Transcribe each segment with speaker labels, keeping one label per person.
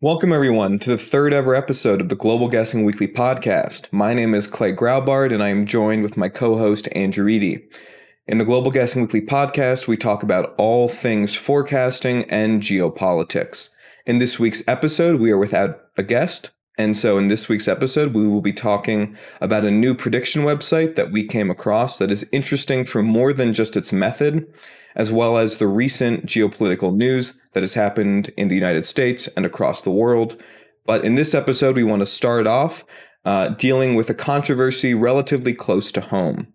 Speaker 1: Welcome, everyone, to the third ever episode of the Global Guessing Weekly podcast. My name is Clay Graubard, and I am joined with my co host, Andrew Eady. In the Global Guessing Weekly podcast, we talk about all things forecasting and geopolitics. In this week's episode, we are without a guest, and so in this week's episode, we will be talking about a new prediction website that we came across that is interesting for more than just its method as well as the recent geopolitical news that has happened in the United States and across the world. But in this episode, we want to start off uh, dealing with a controversy relatively close to home.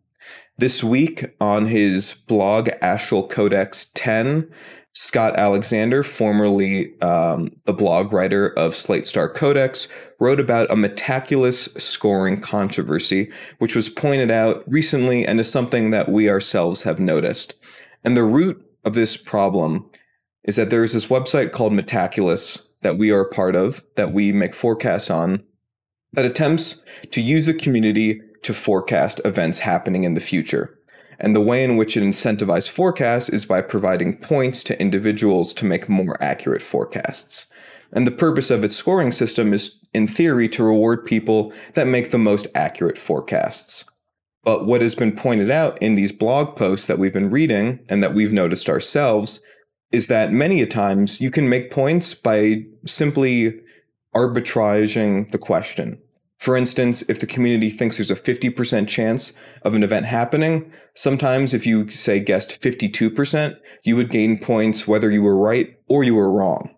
Speaker 1: This week on his blog, Astral Codex 10, Scott Alexander, formerly um, the blog writer of Slate Star Codex, wrote about a Metaculus scoring controversy, which was pointed out recently and is something that we ourselves have noticed. And the root of this problem is that there is this website called Metaculus that we are a part of, that we make forecasts on, that attempts to use the community to forecast events happening in the future. And the way in which it incentivizes forecasts is by providing points to individuals to make more accurate forecasts. And the purpose of its scoring system is, in theory, to reward people that make the most accurate forecasts. But what has been pointed out in these blog posts that we've been reading and that we've noticed ourselves is that many a times you can make points by simply arbitraging the question. For instance, if the community thinks there's a 50% chance of an event happening, sometimes if you say guessed 52%, you would gain points whether you were right or you were wrong.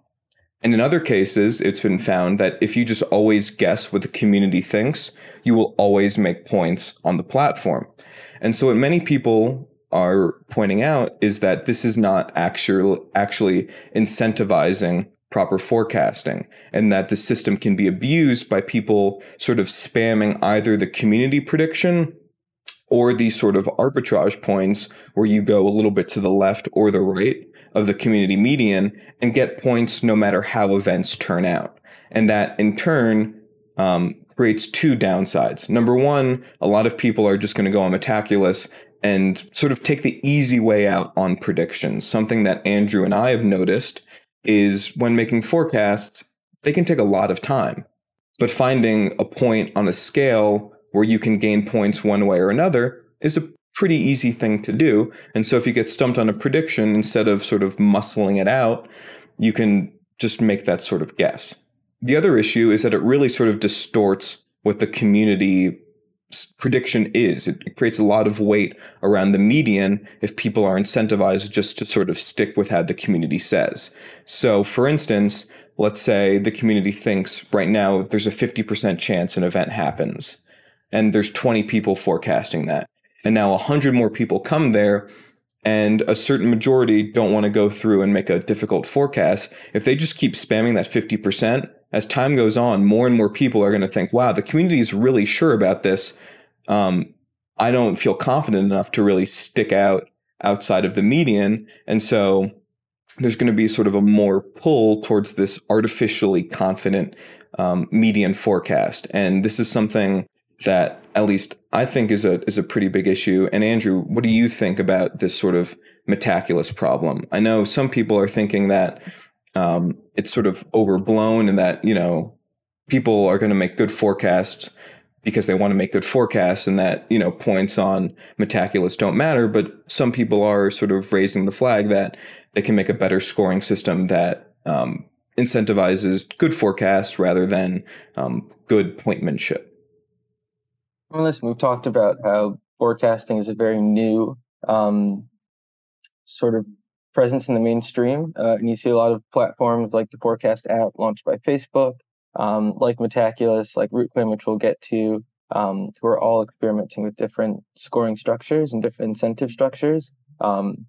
Speaker 1: And in other cases, it's been found that if you just always guess what the community thinks, you will always make points on the platform. And so what many people are pointing out is that this is not actually actually incentivizing proper forecasting and that the system can be abused by people sort of spamming either the community prediction or these sort of arbitrage points where you go a little bit to the left or the right of the community median and get points no matter how events turn out. And that in turn um, creates two downsides. Number one, a lot of people are just going to go on Metaculus and sort of take the easy way out on predictions. Something that Andrew and I have noticed is when making forecasts, they can take a lot of time. But finding a point on a scale where you can gain points one way or another is a pretty easy thing to do. And so if you get stumped on a prediction, instead of sort of muscling it out, you can just make that sort of guess. The other issue is that it really sort of distorts what the community prediction is. It creates a lot of weight around the median if people are incentivized just to sort of stick with how the community says. So, for instance, let's say the community thinks right now there's a 50% chance an event happens, and there's 20 people forecasting that and now 100 more people come there and a certain majority don't want to go through and make a difficult forecast if they just keep spamming that 50% as time goes on more and more people are going to think wow the community is really sure about this um, i don't feel confident enough to really stick out outside of the median and so there's going to be sort of a more pull towards this artificially confident um, median forecast and this is something that at least I think is a is a pretty big issue. And Andrew, what do you think about this sort of metaculus problem? I know some people are thinking that um, it's sort of overblown in that you know people are going to make good forecasts because they want to make good forecasts and that you know points on metaculus don't matter but some people are sort of raising the flag that they can make a better scoring system that um, incentivizes good forecasts rather than um, good pointmanship.
Speaker 2: Well, listen, we've talked about how forecasting is a very new um, sort of presence in the mainstream, uh, and you see a lot of platforms like the Forecast app launched by Facebook, um, like Metaculus, like RootClaim, which we'll get to, um, who are all experimenting with different scoring structures and different incentive structures um,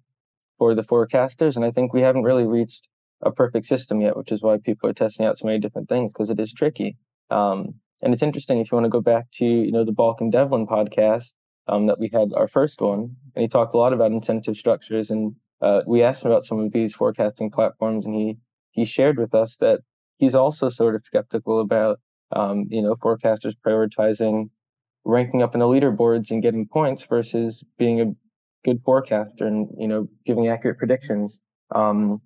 Speaker 2: for the forecasters. And I think we haven't really reached a perfect system yet, which is why people are testing out so many different things because it is tricky. Um, and it's interesting if you want to go back to, you know, the Balkan Devlen podcast um, that we had our first one, and he talked a lot about incentive structures. And uh, we asked him about some of these forecasting platforms, and he he shared with us that he's also sort of skeptical about, um, you know, forecasters prioritizing ranking up in the leaderboards and getting points versus being a good forecaster and you know giving accurate predictions. Um,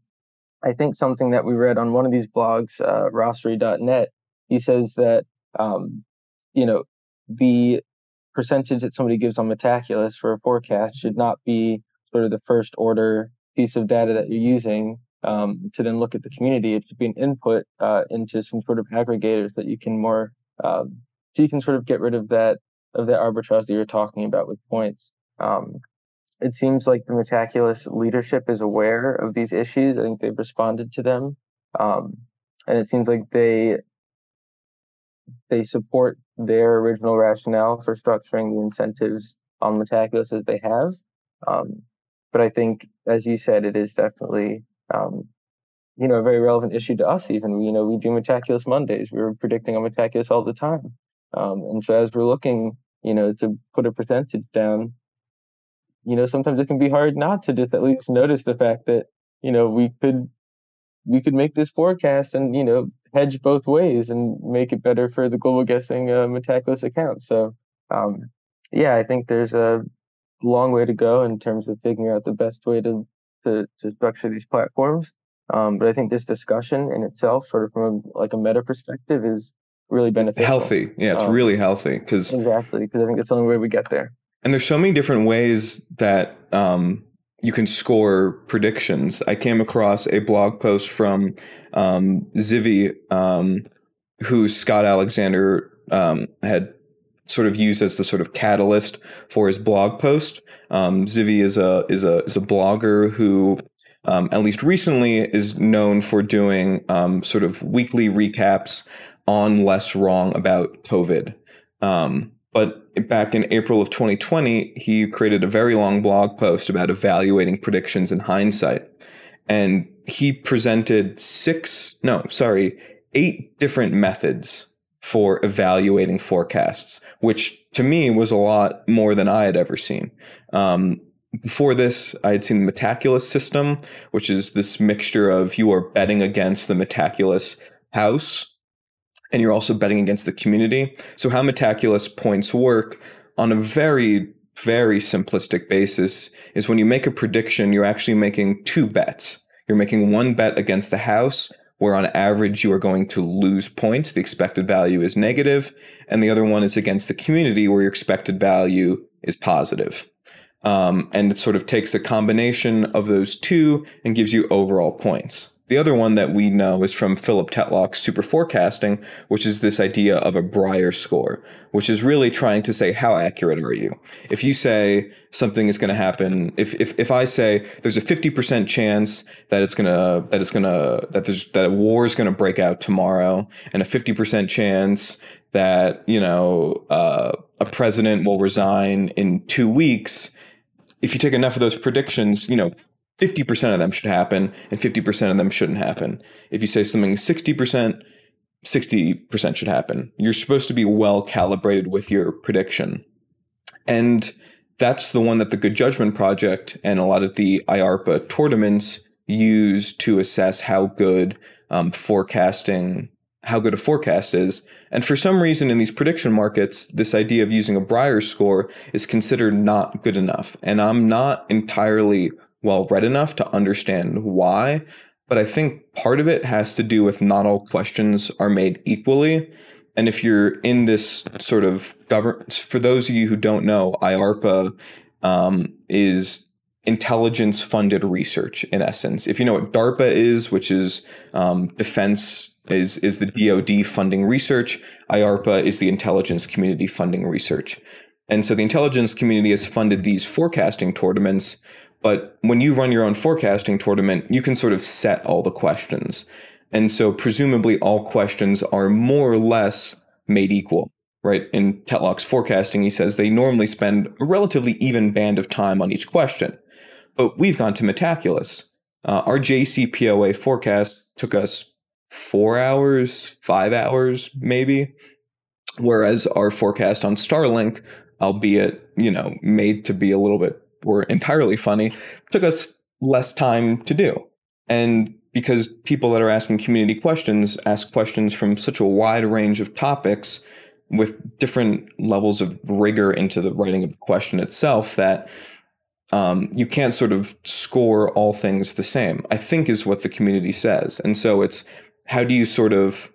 Speaker 2: I think something that we read on one of these blogs, uh, Rossry.net, he says that, um, you know, the percentage that somebody gives on Metaculus for a forecast should not be sort of the first order piece of data that you're using um, to then look at the community. It should be an input uh, into some sort of aggregators that you can more, um, so you can sort of get rid of that of that arbitrage that you're talking about with points. Um, it seems like the Metaculus leadership is aware of these issues. I think they've responded to them, um, and it seems like they they support their original rationale for structuring the incentives on Metaculus as they have. Um, but I think, as you said, it is definitely um, you know a very relevant issue to us. Even you know we do Metaculus Mondays. We were predicting on Metaculus all the time, um, and so as we're looking, you know, to put a percentage down you know, sometimes it can be hard not to just at least notice the fact that, you know, we could we could make this forecast and, you know, hedge both ways and make it better for the global guessing uh, Metaculus account. So um, yeah, I think there's a long way to go in terms of figuring out the best way to to, to structure these platforms. Um, but I think this discussion in itself, sort of from a, like a meta perspective, is really beneficial.
Speaker 1: Healthy, yeah, it's um, really healthy because
Speaker 2: exactly because I think it's the only way we get there.
Speaker 1: And there's so many different ways that um, you can score predictions. I came across a blog post from um, Zvi, um, who Scott Alexander um, had sort of used as the sort of catalyst for his blog post. Um, Zvi is a is a is a blogger who. Um, at least recently, is known for doing um, sort of weekly recaps on less wrong about COVID. Um, but back in April of 2020, he created a very long blog post about evaluating predictions in hindsight. And he presented six, no, sorry, eight different methods for evaluating forecasts, which to me was a lot more than I had ever seen. Um, before this, I had seen the Metaculus system, which is this mixture of you are betting against the Metaculus house and you're also betting against the community. So how Metaculus points work on a very very simplistic basis is when you make a prediction, you're actually making two bets. You're making one bet against the house, where on average you are going to lose points. The expected value is negative, and the other one is against the community, where your expected value is positive. Um, and it sort of takes a combination of those two and gives you overall points. The other one that we know is from Philip Tetlock's Super Forecasting, which is this idea of a Brier score, which is really trying to say how accurate are you? If you say something is going to happen, if, if if I say there's a 50% chance that it's gonna that it's gonna that there's that a war is going to break out tomorrow, and a 50% chance that you know uh, a president will resign in two weeks. If you take enough of those predictions, you know 50% of them should happen and 50% of them shouldn't happen. If you say something 60%, 60% should happen. You're supposed to be well calibrated with your prediction. And that's the one that the Good Judgment Project and a lot of the IARPA tournaments use to assess how good um, forecasting, how good a forecast is. And for some reason in these prediction markets, this idea of using a Brier score is considered not good enough. And I'm not entirely well read enough to understand why. But I think part of it has to do with not all questions are made equally. And if you're in this sort of governance, for those of you who don't know, IARPA um, is intelligence funded research in essence. If you know what DARPA is, which is um, defense is is the DoD funding research, IARPA is the intelligence community funding research. And so the intelligence community has funded these forecasting tournaments but when you run your own forecasting tournament, you can sort of set all the questions. And so presumably all questions are more or less made equal, right? In Tetlock's forecasting, he says they normally spend a relatively even band of time on each question. But we've gone to Metaculus. Uh, our JCPOA forecast took us four hours, five hours, maybe. Whereas our forecast on Starlink, albeit, you know, made to be a little bit were entirely funny took us less time to do. And because people that are asking community questions ask questions from such a wide range of topics with different levels of rigor into the writing of the question itself that um, you can't sort of score all things the same. I think is what the community says, and so it's how do you sort of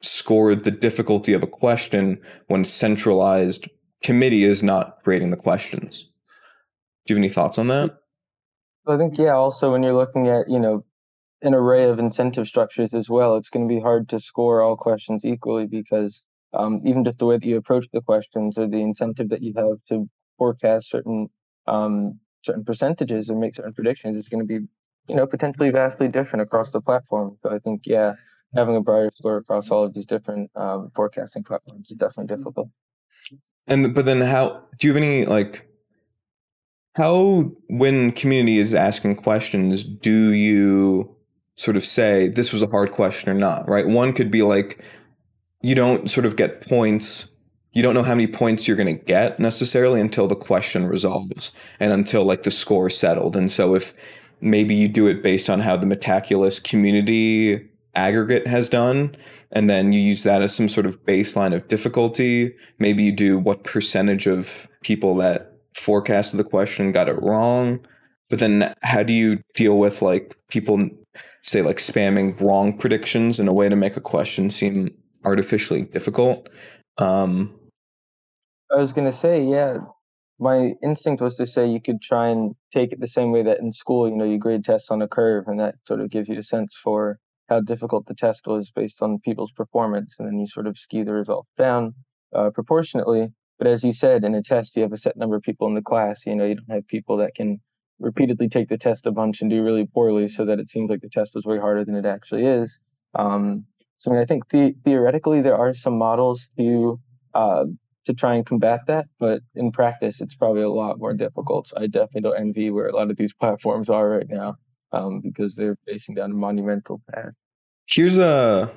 Speaker 1: score the difficulty of a question when centralized committee is not creating the questions. Do you have any thoughts on that?
Speaker 2: I think yeah. Also, when you're looking at you know an array of incentive structures as well, it's going to be hard to score all questions equally because um, even just the way that you approach the questions or the incentive that you have to forecast certain um, certain percentages and make certain predictions is going to be you know potentially vastly different across the platform. So I think yeah, having a broader score across all of these different um, forecasting platforms is definitely difficult.
Speaker 1: And but then how do you have any like how when community is asking questions do you sort of say this was a hard question or not, right? One could be like you don't sort of get points you don't know how many points you're going to get necessarily until the question resolves and until like the score is settled. And so if maybe you do it based on how the Metaculus community aggregate has done and then you use that as some sort of baseline of difficulty maybe you do what percentage of people that forecasted the question got it wrong but then how do you deal with like people say like spamming wrong predictions in a way to make a question seem artificially difficult um
Speaker 2: i was going to say yeah my instinct was to say you could try and take it the same way that in school you know you grade tests on a curve and that sort of gives you a sense for how difficult the test was based on people's performance, and then you sort of skew the results down uh, proportionately. But as you said, in a test, you have a set number of people in the class. You know, you don't have people that can repeatedly take the test a bunch and do really poorly, so that it seems like the test was way harder than it actually is. Um, so I, mean, I think the- theoretically there are some models to uh, to try and combat that, but in practice, it's probably a lot more difficult. So I definitely don't envy where a lot of these platforms are right now um, because they're facing down a monumental path.
Speaker 1: Here's a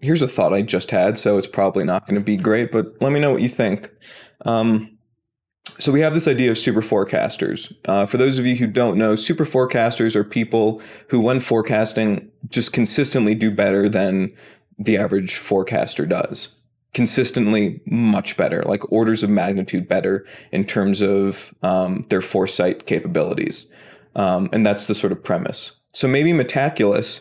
Speaker 1: here's a thought I just had, so it's probably not going to be great, but let me know what you think. Um, so we have this idea of super forecasters. Uh, for those of you who don't know, super forecasters are people who, when forecasting, just consistently do better than the average forecaster does. Consistently, much better, like orders of magnitude better in terms of um, their foresight capabilities. Um, and that's the sort of premise. So maybe Metaculus,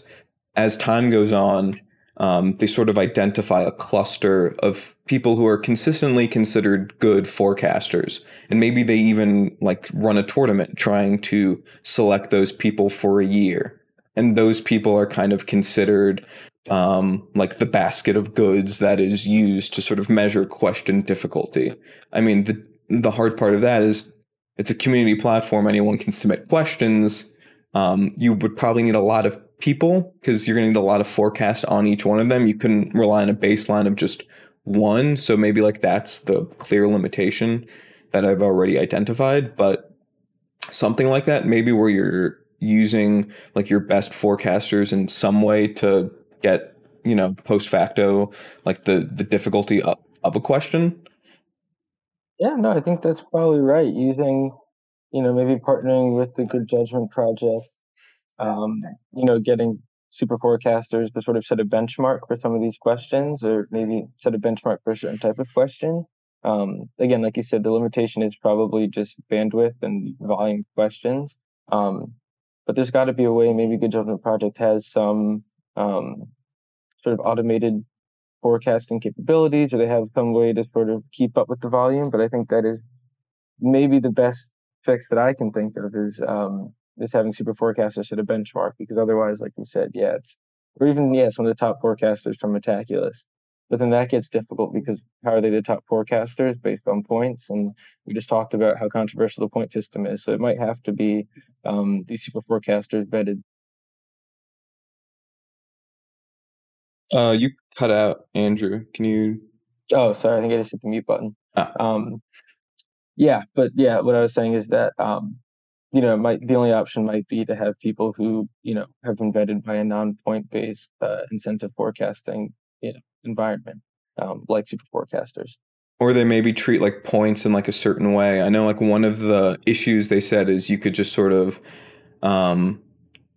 Speaker 1: as time goes on, um, they sort of identify a cluster of people who are consistently considered good forecasters. And maybe they even like run a tournament trying to select those people for a year. And those people are kind of considered um, like the basket of goods that is used to sort of measure question difficulty. I mean, the the hard part of that is it's a community platform. Anyone can submit questions. Um, you would probably need a lot of people because you're going to need a lot of forecasts on each one of them. You couldn't rely on a baseline of just one. So maybe like that's the clear limitation that I've already identified. But something like that, maybe where you're using like your best forecasters in some way to get, you know, post facto, like the, the difficulty of, of a question
Speaker 2: yeah, no, I think that's probably right. Using, you know, maybe partnering with the Good Judgment Project, um, you know, getting super forecasters to sort of set a benchmark for some of these questions, or maybe set a benchmark for a certain type of question. Um, again, like you said, the limitation is probably just bandwidth and volume questions. Um, but there's got to be a way. Maybe Good Judgment Project has some um, sort of automated forecasting capabilities or they have some way to sort of keep up with the volume. But I think that is maybe the best fix that I can think of is um, is having super forecasters set a benchmark because otherwise, like you said, yeah, it's or even yeah, some of the top forecasters from Metaculus. But then that gets difficult because how are they the top forecasters based on points? And we just talked about how controversial the point system is. So it might have to be um, these super forecasters vetted
Speaker 1: Uh, you cut out, Andrew. Can you?
Speaker 2: Oh, sorry. I think I just hit the mute button. Ah. Um, yeah, but yeah, what I was saying is that um, you know, the only option might be to have people who you know have been vetted by a non-point based uh, incentive forecasting you know environment, um, like super forecasters.
Speaker 1: Or they maybe treat like points in like a certain way. I know like one of the issues they said is you could just sort of um,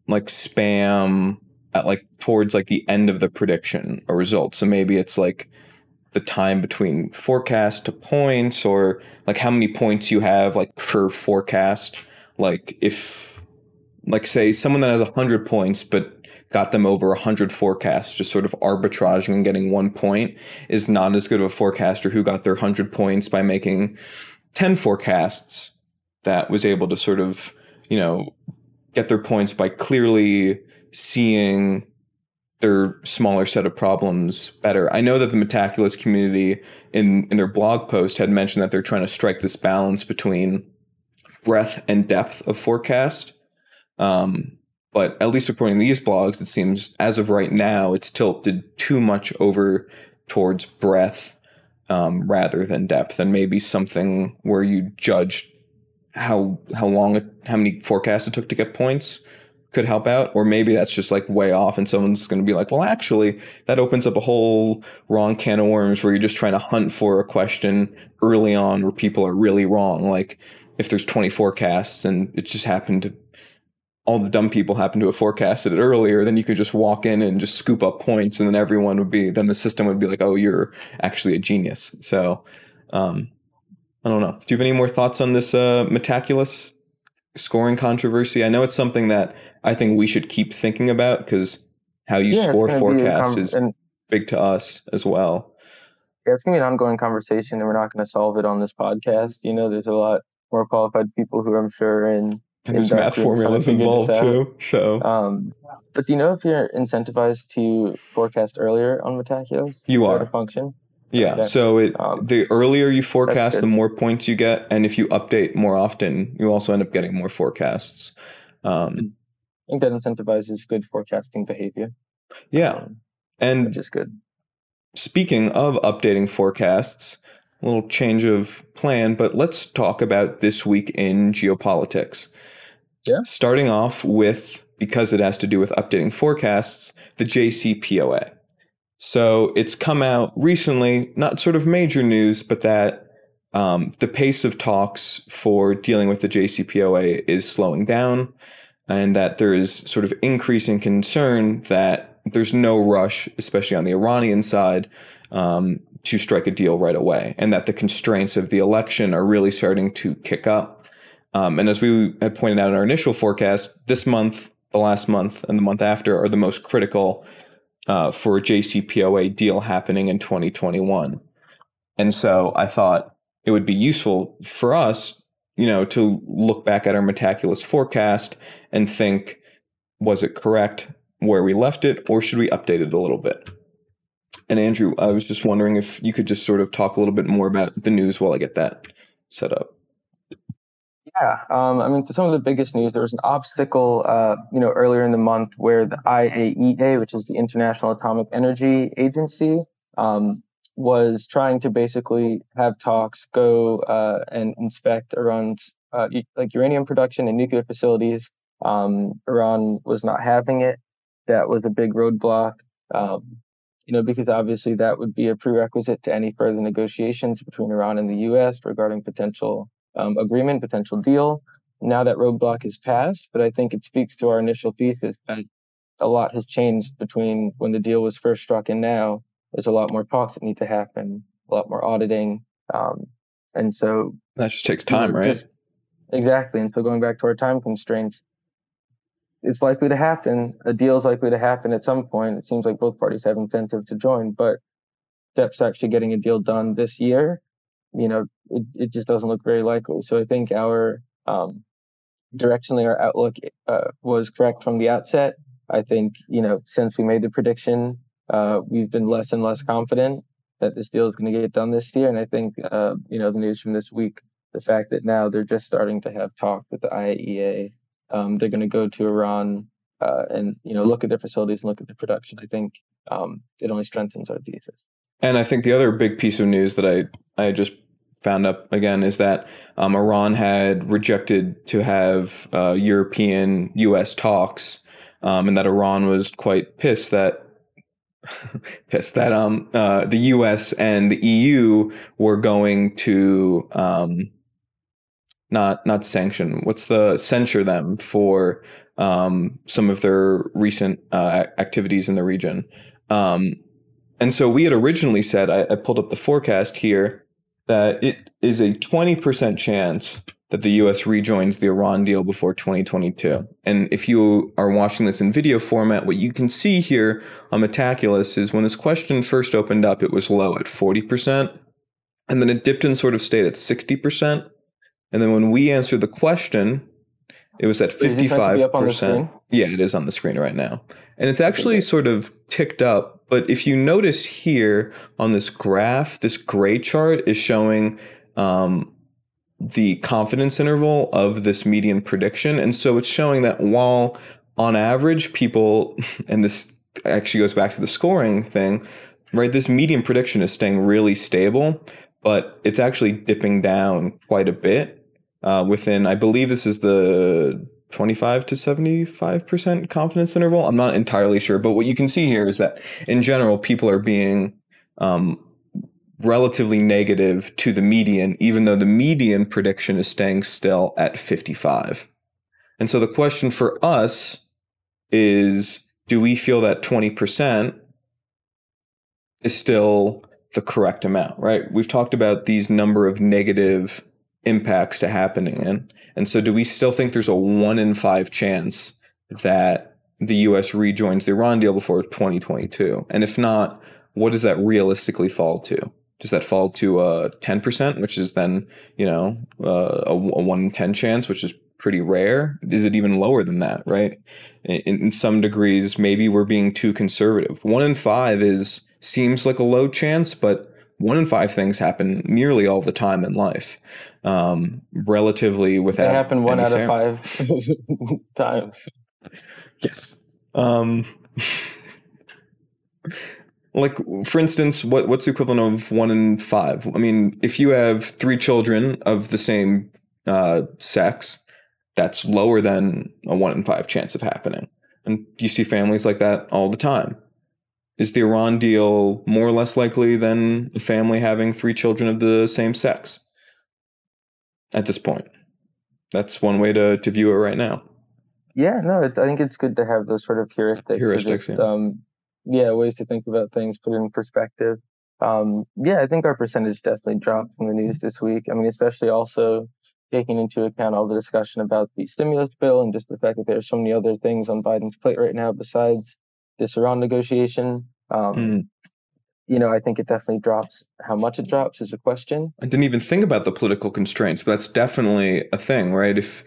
Speaker 1: like spam at like towards like the end of the prediction or result. So maybe it's like the time between forecast to points or like how many points you have like per forecast like if like say someone that has 100 points but got them over 100 forecasts just sort of arbitraging and getting one point is not as good of a forecaster who got their 100 points by making 10 forecasts that was able to sort of you know get their points by clearly seeing their smaller set of problems better. I know that the Metaculus community in in their blog post had mentioned that they're trying to strike this balance between breadth and depth of forecast. Um, but at least according to these blogs, it seems as of right now, it's tilted too much over towards breadth um, rather than depth, and maybe something where you judge how how long how many forecasts it took to get points could help out. Or maybe that's just like way off and someone's going to be like well actually that opens up a whole wrong can of worms where you're just trying to hunt for a question early on where people are really wrong. Like if there's 20 forecasts and it just happened to all the dumb people happen to have forecasted it earlier then you could just walk in and just scoop up points and then everyone would be then the system would be like oh you're actually a genius so um, i don't know do you have any more thoughts on this uh, metaculus scoring controversy? I know it's something that I think we should keep thinking about because how you
Speaker 2: Yeah,
Speaker 1: score forecasts
Speaker 2: con-
Speaker 1: is big to us as well.
Speaker 2: yeah, it's gonna be an ongoing conversation, and we're not gonna solve it on this podcast. You know, there's a lot more qualified people who I'm sure in.
Speaker 1: And there's math
Speaker 2: dark rooms trying to
Speaker 1: formulas involved too. So
Speaker 2: Um, but do you know if you're incentivized to forecast earlier on Metaculus?
Speaker 1: You are.
Speaker 2: function.
Speaker 1: yeah,
Speaker 2: okay.
Speaker 1: so it
Speaker 2: Um,
Speaker 1: the earlier you forecast, the more points you get, and if you update more often, you also end up getting more forecasts. Um,
Speaker 2: I think that incentivizes good forecasting behavior.
Speaker 1: yeah,
Speaker 2: um,
Speaker 1: and
Speaker 2: which is good.
Speaker 1: Speaking of updating forecasts, little change of plan, but let's talk about this week in geopolitics.
Speaker 2: Yeah.
Speaker 1: Starting off with, because it has to do with updating forecasts, the JCPOA. So it's come out recently, not sort of major news, but that um, the pace of talks for dealing with the JCPOA is slowing down, and that there is sort of increasing concern that there's no rush, especially on the Iranian side, um, to strike a deal right away, and that the constraints of the election are really starting to kick up. Um, and as we had pointed out in our initial forecast, this month, the last month, and the month after are the most critical uh, for a JCPOA deal happening in 2021. And so I thought it would be useful for us, you know, to look back at our Metaculus forecast and think, was it correct where we left it, or should we update it a little bit? And Andrew, I was just wondering if you could just sort of talk a little bit more about the news while I get that set up.
Speaker 2: Yeah, um, I mean, to some of the biggest news, there was an obstacle, uh, you know, earlier in the month where the IAEA, which is the International Atomic Energy Agency, um, was trying to basically have talks go uh, and inspect Iran's uh, like uranium production and nuclear facilities. Um, Iran was not having it. That was a big roadblock. Um, you know, because obviously that would be a prerequisite to any further negotiations between Iran and the U.S. regarding potential um, agreement, potential deal. Now that roadblock is passed, but I think it speaks to our initial thesis that a lot has changed between when the deal was first struck and now. There's a lot more talks that need to happen, a lot more auditing, um, and so
Speaker 1: That just takes
Speaker 2: you know,
Speaker 1: time, right?
Speaker 2: just- exactly. And so going back to our time constraints, it's likely to happen. A deal is likely to happen at some point. It seems like both parties have incentive to join, but steps actually getting a deal done this year, you know, it, it just doesn't look very likely. So I think our um, directionally our outlook uh, was correct from the outset. I think you know since we made the prediction, uh, we've been less and less confident that this deal is going to get done this year. And I think uh, you know the news from this week, the fact that now they're just starting to have talk with the IAEA, um, they're going to go to Iran uh, and you know look at their facilities and look at the production. I think um, it only strengthens our thesis.
Speaker 1: And I think the other big piece of news that I I just found up again is that um, Iran had rejected to have uh, European U.S. talks, um, and that Iran was quite pissed that pissed that um uh, the U.S. and the EU were going to um not not sanction what's the censure them for um some of their recent uh, activities in the region. Um, and so we had originally said, I, I pulled up the forecast here, that it is a 20% chance that the US rejoins the Iran deal before 2022. And if you are watching this in video format, what you can see here on Metaculus is when this question first opened up, it was low at 40%, and then it dipped and sort of stayed at 60%. And then when we answered the question, it was at 55%. Yeah, it is on the screen right now. And it's actually sort of ticked up. But if you notice here on this graph, this gray chart is showing um, the confidence interval of this median prediction. And so it's showing that while on average, people, and this actually goes back to the scoring thing, right? This median prediction is staying really stable, but it's actually dipping down quite a bit uh, within, I believe this is the 25 to 75% confidence interval. I'm not entirely sure, but what you can see here is that in general, people are being um, relatively negative to the median, even though the median prediction is staying still at 55. And so the question for us is do we feel that 20% is still the correct amount, right? We've talked about these number of negative impacts to happening in. And so do we still think there's a one in five chance that the US rejoins the Iran deal before 2022? And if not, what does that realistically fall to? Does that fall to a 10%, which is then, you know, uh, a, a 1 in 10 chance, which is pretty rare? Is it even lower than that, right? In, in some degrees, maybe we're being too conservative. 1 in 5 is seems like a low chance, but one in five things happen nearly all the time in life, um, relatively without.
Speaker 2: They happen one out of five times.
Speaker 1: Yes. Um, like for instance, what what's the equivalent of one in five? I mean, if you have three children of the same uh, sex, that's lower than a one in five chance of happening. And you see families like that all the time. Is the Iran deal more or less likely than a family having three children of the same sex? At this point, that's one way to, to view it right now.
Speaker 2: Yeah, no, I think it's good to have those sort of heuristics.
Speaker 1: Heuristics, just,
Speaker 2: yeah. Um, yeah, ways to think about things, put it in perspective. Um, yeah, I think our percentage definitely dropped in the news this week. I mean, especially also taking into account all the discussion about the stimulus bill and just the fact that there are so many other things on Biden's plate right now besides this Iran negotiation. Um, mm. You know, I think it definitely drops. How much it drops is a question.
Speaker 1: I didn't even think about the political constraints, but that's definitely a thing, right? If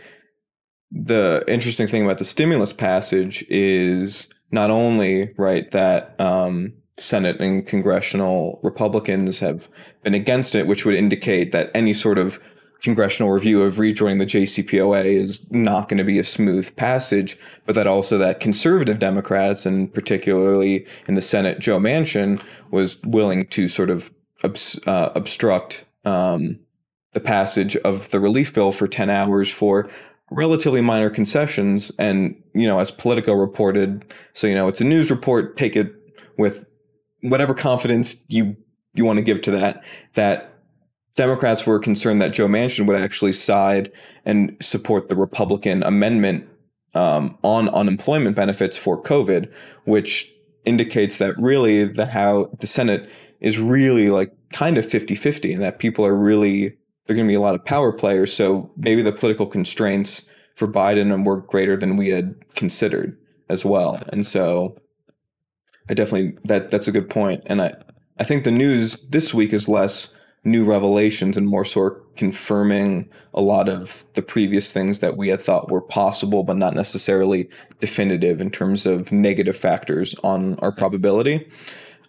Speaker 1: the interesting thing about the stimulus passage is not only right that um, Senate and congressional Republicans have been against it, which would indicate that any sort of congressional review of rejoining the JCPOA is not going to be a smooth passage, but that also that conservative Democrats and particularly in the Senate, Joe Manchin was willing to sort of obs- uh, obstruct um, the passage of the relief bill for 10 hours for relatively minor concessions. And, you know, as Politico reported, so, you know, it's a news report, take it with whatever confidence you you want to give to that, that Democrats were concerned that Joe Manchin would actually side and support the Republican amendment um, on unemployment benefits for COVID, which indicates that really the how the Senate is really like kind of 50-50 and that people are really they're going to be a lot of power players. So maybe the political constraints for Biden were greater than we had considered as well. And so I definitely that that's a good point. And I I think the news this week is less new revelations and more sort confirming a lot of the previous things that we had thought were possible but not necessarily definitive in terms of negative factors on our probability.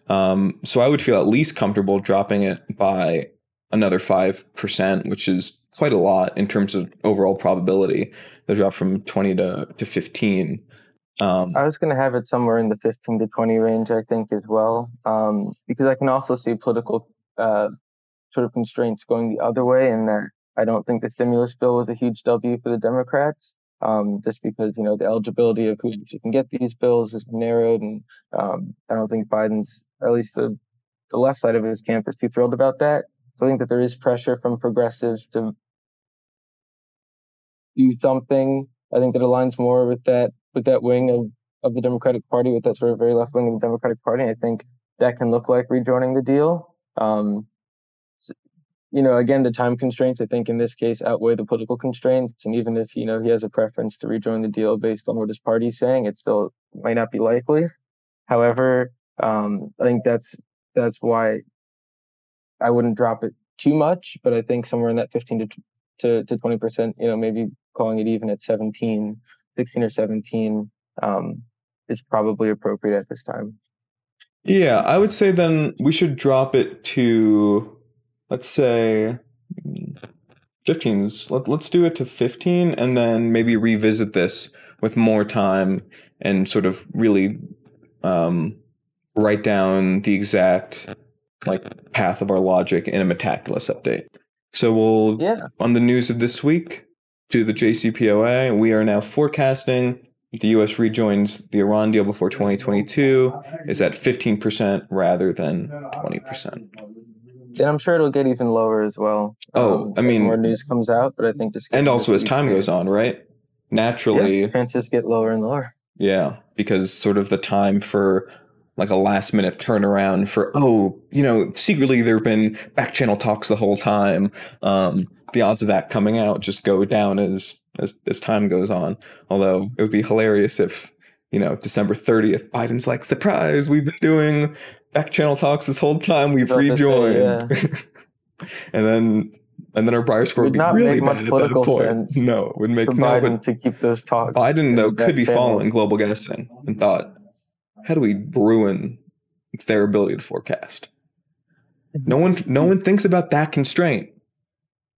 Speaker 1: Um, so I would feel at least comfortable dropping it by another 5%, which is quite a lot in terms of overall probability. The drop from 20 to, to 15.
Speaker 2: Um, I was going to have it somewhere in the 15 to 20 range, I think, as well, um, because I can also see political uh, sort of constraints going the other way and that I don't think the stimulus bill was a huge W for the Democrats. Um, just because you know the eligibility of who you can get these bills is narrowed, and um, I don't think Biden's, at least the the left side of his camp, is too thrilled about that. So I think that there is pressure from progressives to do something. I think that aligns more with that with that wing of of the Democratic Party, with that sort of very left wing of the Democratic Party. I think that can look like rejoining the deal. Um, you know, again, the time constraints, I think in this case outweigh the political constraints. And even if, you know, he has a preference to rejoin the deal based on what his party's saying, it still might not be likely. However, um, I think that's that's why I wouldn't drop it too much, but I think somewhere in that 15 to to, to 20%, you know, maybe calling it even at 17, 16 or 17 um, is probably appropriate at this time.
Speaker 1: Yeah, I would say then we should drop it to, let's say, 15s. Let, let's do it to 15 and then maybe revisit this with more time and sort of really um, write down the exact like path of our logic in a Metaculus update. So we'll
Speaker 2: Yeah.
Speaker 1: on the news of this week to the JCPOA. We are now forecasting the U.S. rejoins the Iran deal before 2022 is at 15% rather than 20%.
Speaker 2: And I'm sure it'll get even lower as well.
Speaker 1: Oh,
Speaker 2: um,
Speaker 1: I mean-
Speaker 2: more news comes out, but I think just
Speaker 1: And also as time goes on, right? Naturally,
Speaker 2: yeah, chances get lower and lower.
Speaker 1: Yeah, because sort of the time for like a last minute turnaround for oh, you know, secretly there've been back channel talks the whole time. Um, the odds of that coming out just go down as as as time goes on. Although it would be hilarious if you know December thirtieth, Biden's like surprise, we've been doing back channel talks this whole time, we've
Speaker 2: to say,
Speaker 1: rejoined, and then. And then our Brier score would
Speaker 2: Would
Speaker 1: be really bad at that point.
Speaker 2: sense
Speaker 1: No, it would make
Speaker 2: For
Speaker 1: no.
Speaker 2: Biden to keep those talks.
Speaker 1: Biden though could be following global guessing and thought, how do we ruin their ability to forecast? No one, no one thinks about that constraint.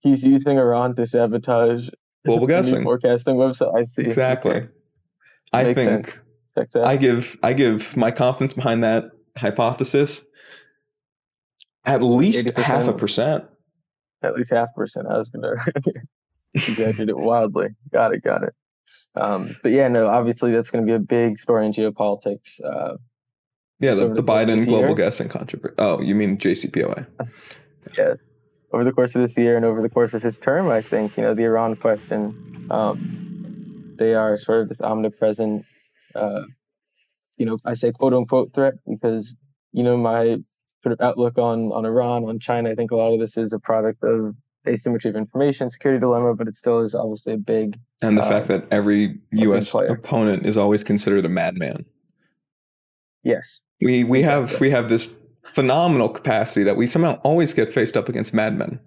Speaker 2: He's using Iran to sabotage
Speaker 1: Global guessing,
Speaker 2: forecasting website. I see.
Speaker 1: exactly. I think. I give I give my confidence behind that hypothesis at least half a
Speaker 2: 80%. At least half percent. I was gonna exaggerate it wildly. Got it. Got it. Um, but yeah, no. Obviously, that's going to be a big story in geopolitics. Uh,
Speaker 1: Yeah, the, the
Speaker 2: the
Speaker 1: Biden global
Speaker 2: year?
Speaker 1: guessing controversy. Oh, you mean JCPOA? Yeah.
Speaker 2: Over the course of this year and over the course of his term, I think you know the Iran question. Um, they are sort of this omnipresent, uh, you know, I say quote unquote threat because you know my sort of outlook on on Iran, on China. I think a lot of this is a product of asymmetry of information, security dilemma, but it still is obviously a big.
Speaker 1: And the
Speaker 2: Uh,
Speaker 1: fact that every U.S.
Speaker 2: player.
Speaker 1: opponent is always considered a madman.
Speaker 2: Yes,
Speaker 1: We we have we have this phenomenal capacity that we somehow always get faced up against madmen.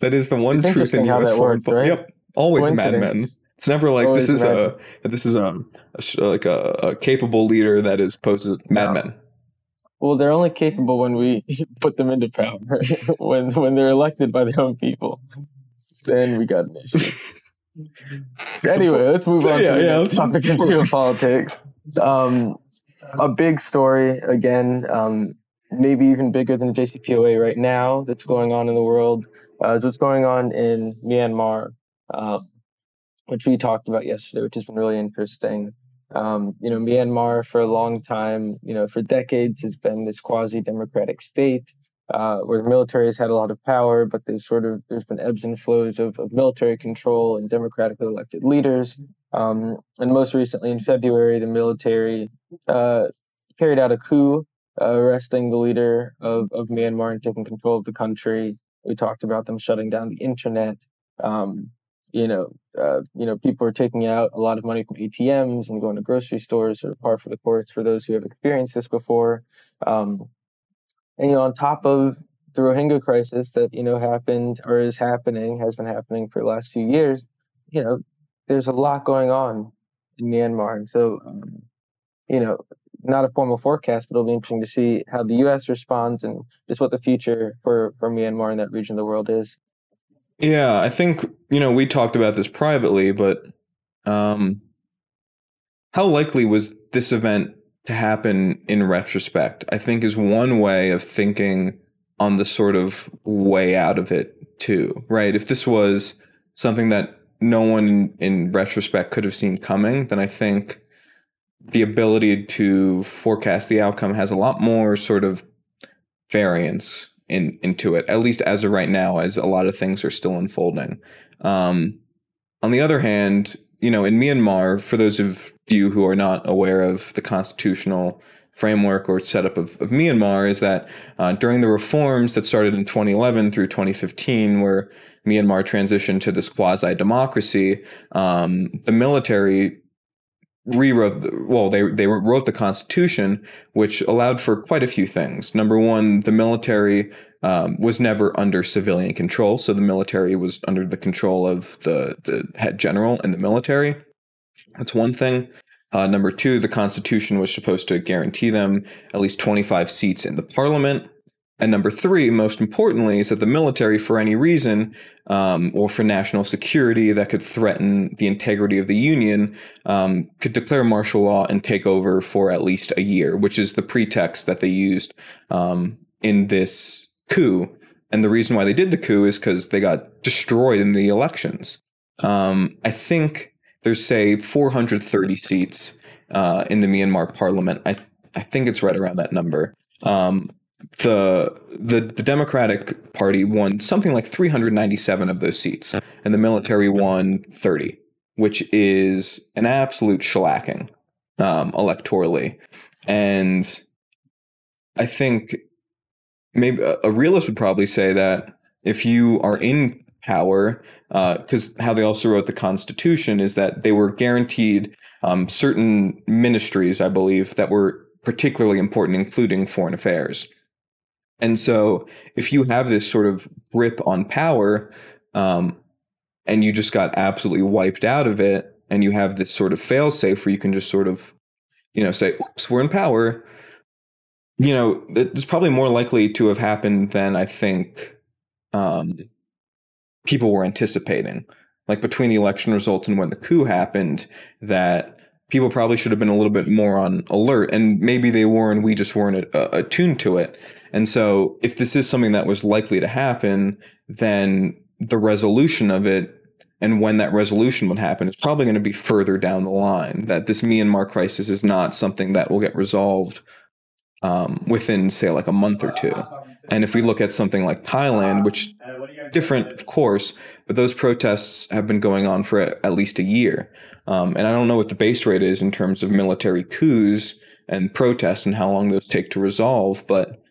Speaker 1: That is the one
Speaker 2: It's
Speaker 1: truth in U.S. foreign
Speaker 2: worked,
Speaker 1: pol-
Speaker 2: right?
Speaker 1: Yep, always.
Speaker 2: Coincidence.
Speaker 1: It's never like this is
Speaker 2: a
Speaker 1: this is a, a like a, a capable leader that is posed as madmen.
Speaker 2: Well, they're only capable when we put them into power. when when they're elected by their own people, then we got an issue. Anyway, let's move on
Speaker 1: yeah,
Speaker 2: to the
Speaker 1: yeah,
Speaker 2: next
Speaker 1: move
Speaker 2: topic
Speaker 1: forward.
Speaker 2: geopolitics. Um, a big story again, um, maybe even bigger than JCPOA right now. That's going on in the world. Uh, is what's going on in Myanmar, um, which we talked about yesterday, which has been really interesting. Um, you know, Myanmar for a long time, you know, for decades has been this quasi-democratic state uh, where the military has had a lot of power, but there's sort of there's been ebbs and flows of, of military control and democratically elected leaders. Um, and most recently, in February, the military uh, carried out a coup, uh, arresting the leader of, of Myanmar and taking control of the country. We talked about them shutting down the internet. Um, you know, uh, you know, people are taking out a lot of money from ATMs and going to grocery stores, of par for the course for those who have experienced this before. Um, and you know, on top of the Rohingya crisis that you know happened or is happening, has been happening for the last few years, you know, there's a lot going on in Myanmar, and so um, you know, not a formal forecast, but it'll be interesting to see how the U.S. responds and just what the future for for Myanmar in that region of the world is.
Speaker 1: Yeah, I think you know we talked about this privately, but um, how likely was this event to happen in retrospect? I think is one way of thinking on the sort of way out of it too, right? If this was something that no one in, retrospect could have seen coming, then I think the ability to forecast the outcome has a lot more sort of variance in into it, at least as of right now, as a lot of things are still unfolding. Um, on the other hand, you know, in Myanmar, for those of you who are not aware of the constitutional framework or setup of, of Myanmar is that uh, during the reforms that started in 2011 through 2015, where Myanmar transitioned to this quasi democracy, um, the military rewrote well they they wrote the constitution which allowed for quite a few things. Number one the military um, was never under civilian control so the military was under the control of the the head general in the military. That's one thing. Uh, number two the constitution was supposed to guarantee them at least 25 seats in the parliament and number three, most importantly, is that the military, for any reason um, or for national security that could threaten the integrity of the Union, um, could declare martial law and take over for at least a year, which is the pretext that they used um, in this coup. And the reason why they did the coup is because they got destroyed in the elections. Um, I think there's, say, 430 seats uh, in the Myanmar parliament. I, th- I think it's right around that number. Um, the the the Democratic Party won something like 397 of those seats, and the military won 30, which is an absolute shellacking um, electorally. And I think maybe a, a, realist would probably say that if you are in power, because uh, how they also wrote the Constitution is that they were guaranteed um, certain ministries, I believe, that were particularly important, including foreign affairs. And so if you have this sort of grip on power, um, and you just got absolutely wiped out of it, and you have this sort of fail safe where you can just sort of, you know, say, oops, we're in power. You know, it's probably more likely to have happened than I think um, people were anticipating. Like between the election results and when the coup happened, that people probably should have been a little bit more on alert and maybe they were and we just weren't uh, attuned to it and so if this is something that was likely to happen then the resolution of it and when that resolution would happen is probably going to be further down the line that this myanmar crisis is not something that will get resolved um, within say like a month or two and if we look at something like thailand which different of course but those protests have been going on for at least a year um, and I don't know what the base rate is in terms of military coups and protests and how long those take to resolve. But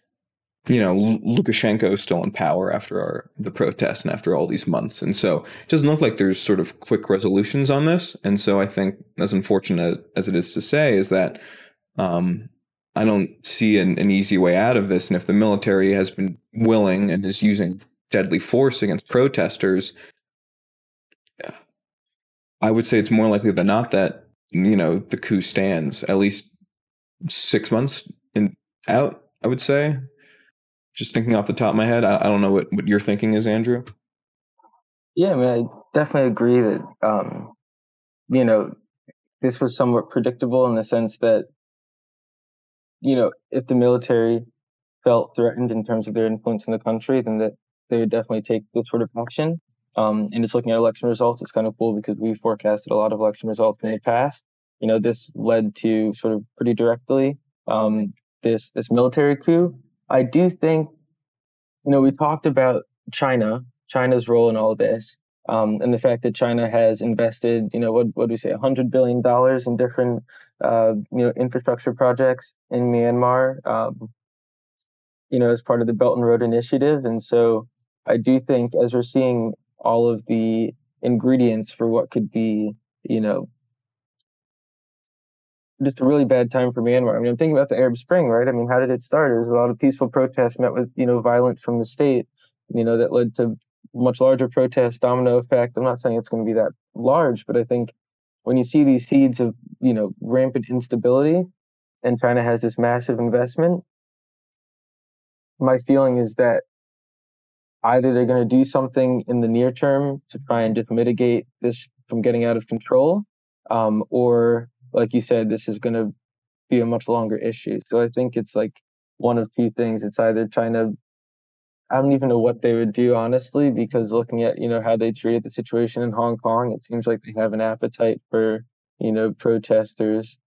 Speaker 1: you know, Lukashenko is still in power after our, the protests and after all these months, and so it doesn't look like there's sort of quick resolutions on this. And so I think, as unfortunate as it is to say, is that um, I don't see an, an easy way out of this. And if the military has been willing and is using deadly force against protesters, I would say it's more likely than not that you know the coup stands at least six months in out. I would say, just thinking off the top of my head, I, I don't know what what your thinking is, Andrew.
Speaker 2: Yeah, I mean, I definitely agree that um, you know this was somewhat predictable in the sense that you know if the military felt threatened in terms of their influence in the country, then that they would definitely take this sort of action. Um, and just looking at election results, it's kind of cool because we forecasted a lot of election results in the past. You know, this led to sort of pretty directly um, this this military coup. I do think, you know, we talked about China, China's role in all this, um, and the fact that China has invested, you know, what what do we say, hundred billion dollars in different, uh, you know, infrastructure projects in Myanmar, um, you know, as part of the Belt and Road Initiative, and so I do think as we're seeing all of the ingredients for what could be, you know, just a really bad time for Myanmar. I mean, I'm thinking about the Arab Spring, right? I mean, how did it start? It was a lot of peaceful protests met with, you know, violence from the state, you know, that led to much larger protests, domino effect. I'm not saying it's going to be that large, but I think when you see these seeds of, you know, rampant instability and China has this massive investment, my feeling is that either they're going to do something in the near term to try and just mitigate this from getting out of control, um, or like you said, this is going to be a much longer issue. So I think it's like one of two things. It's either trying to I don't even know what they would do honestly, because looking at you know how they treated the situation in Hong Kong, it seems like they have an appetite for you know protesters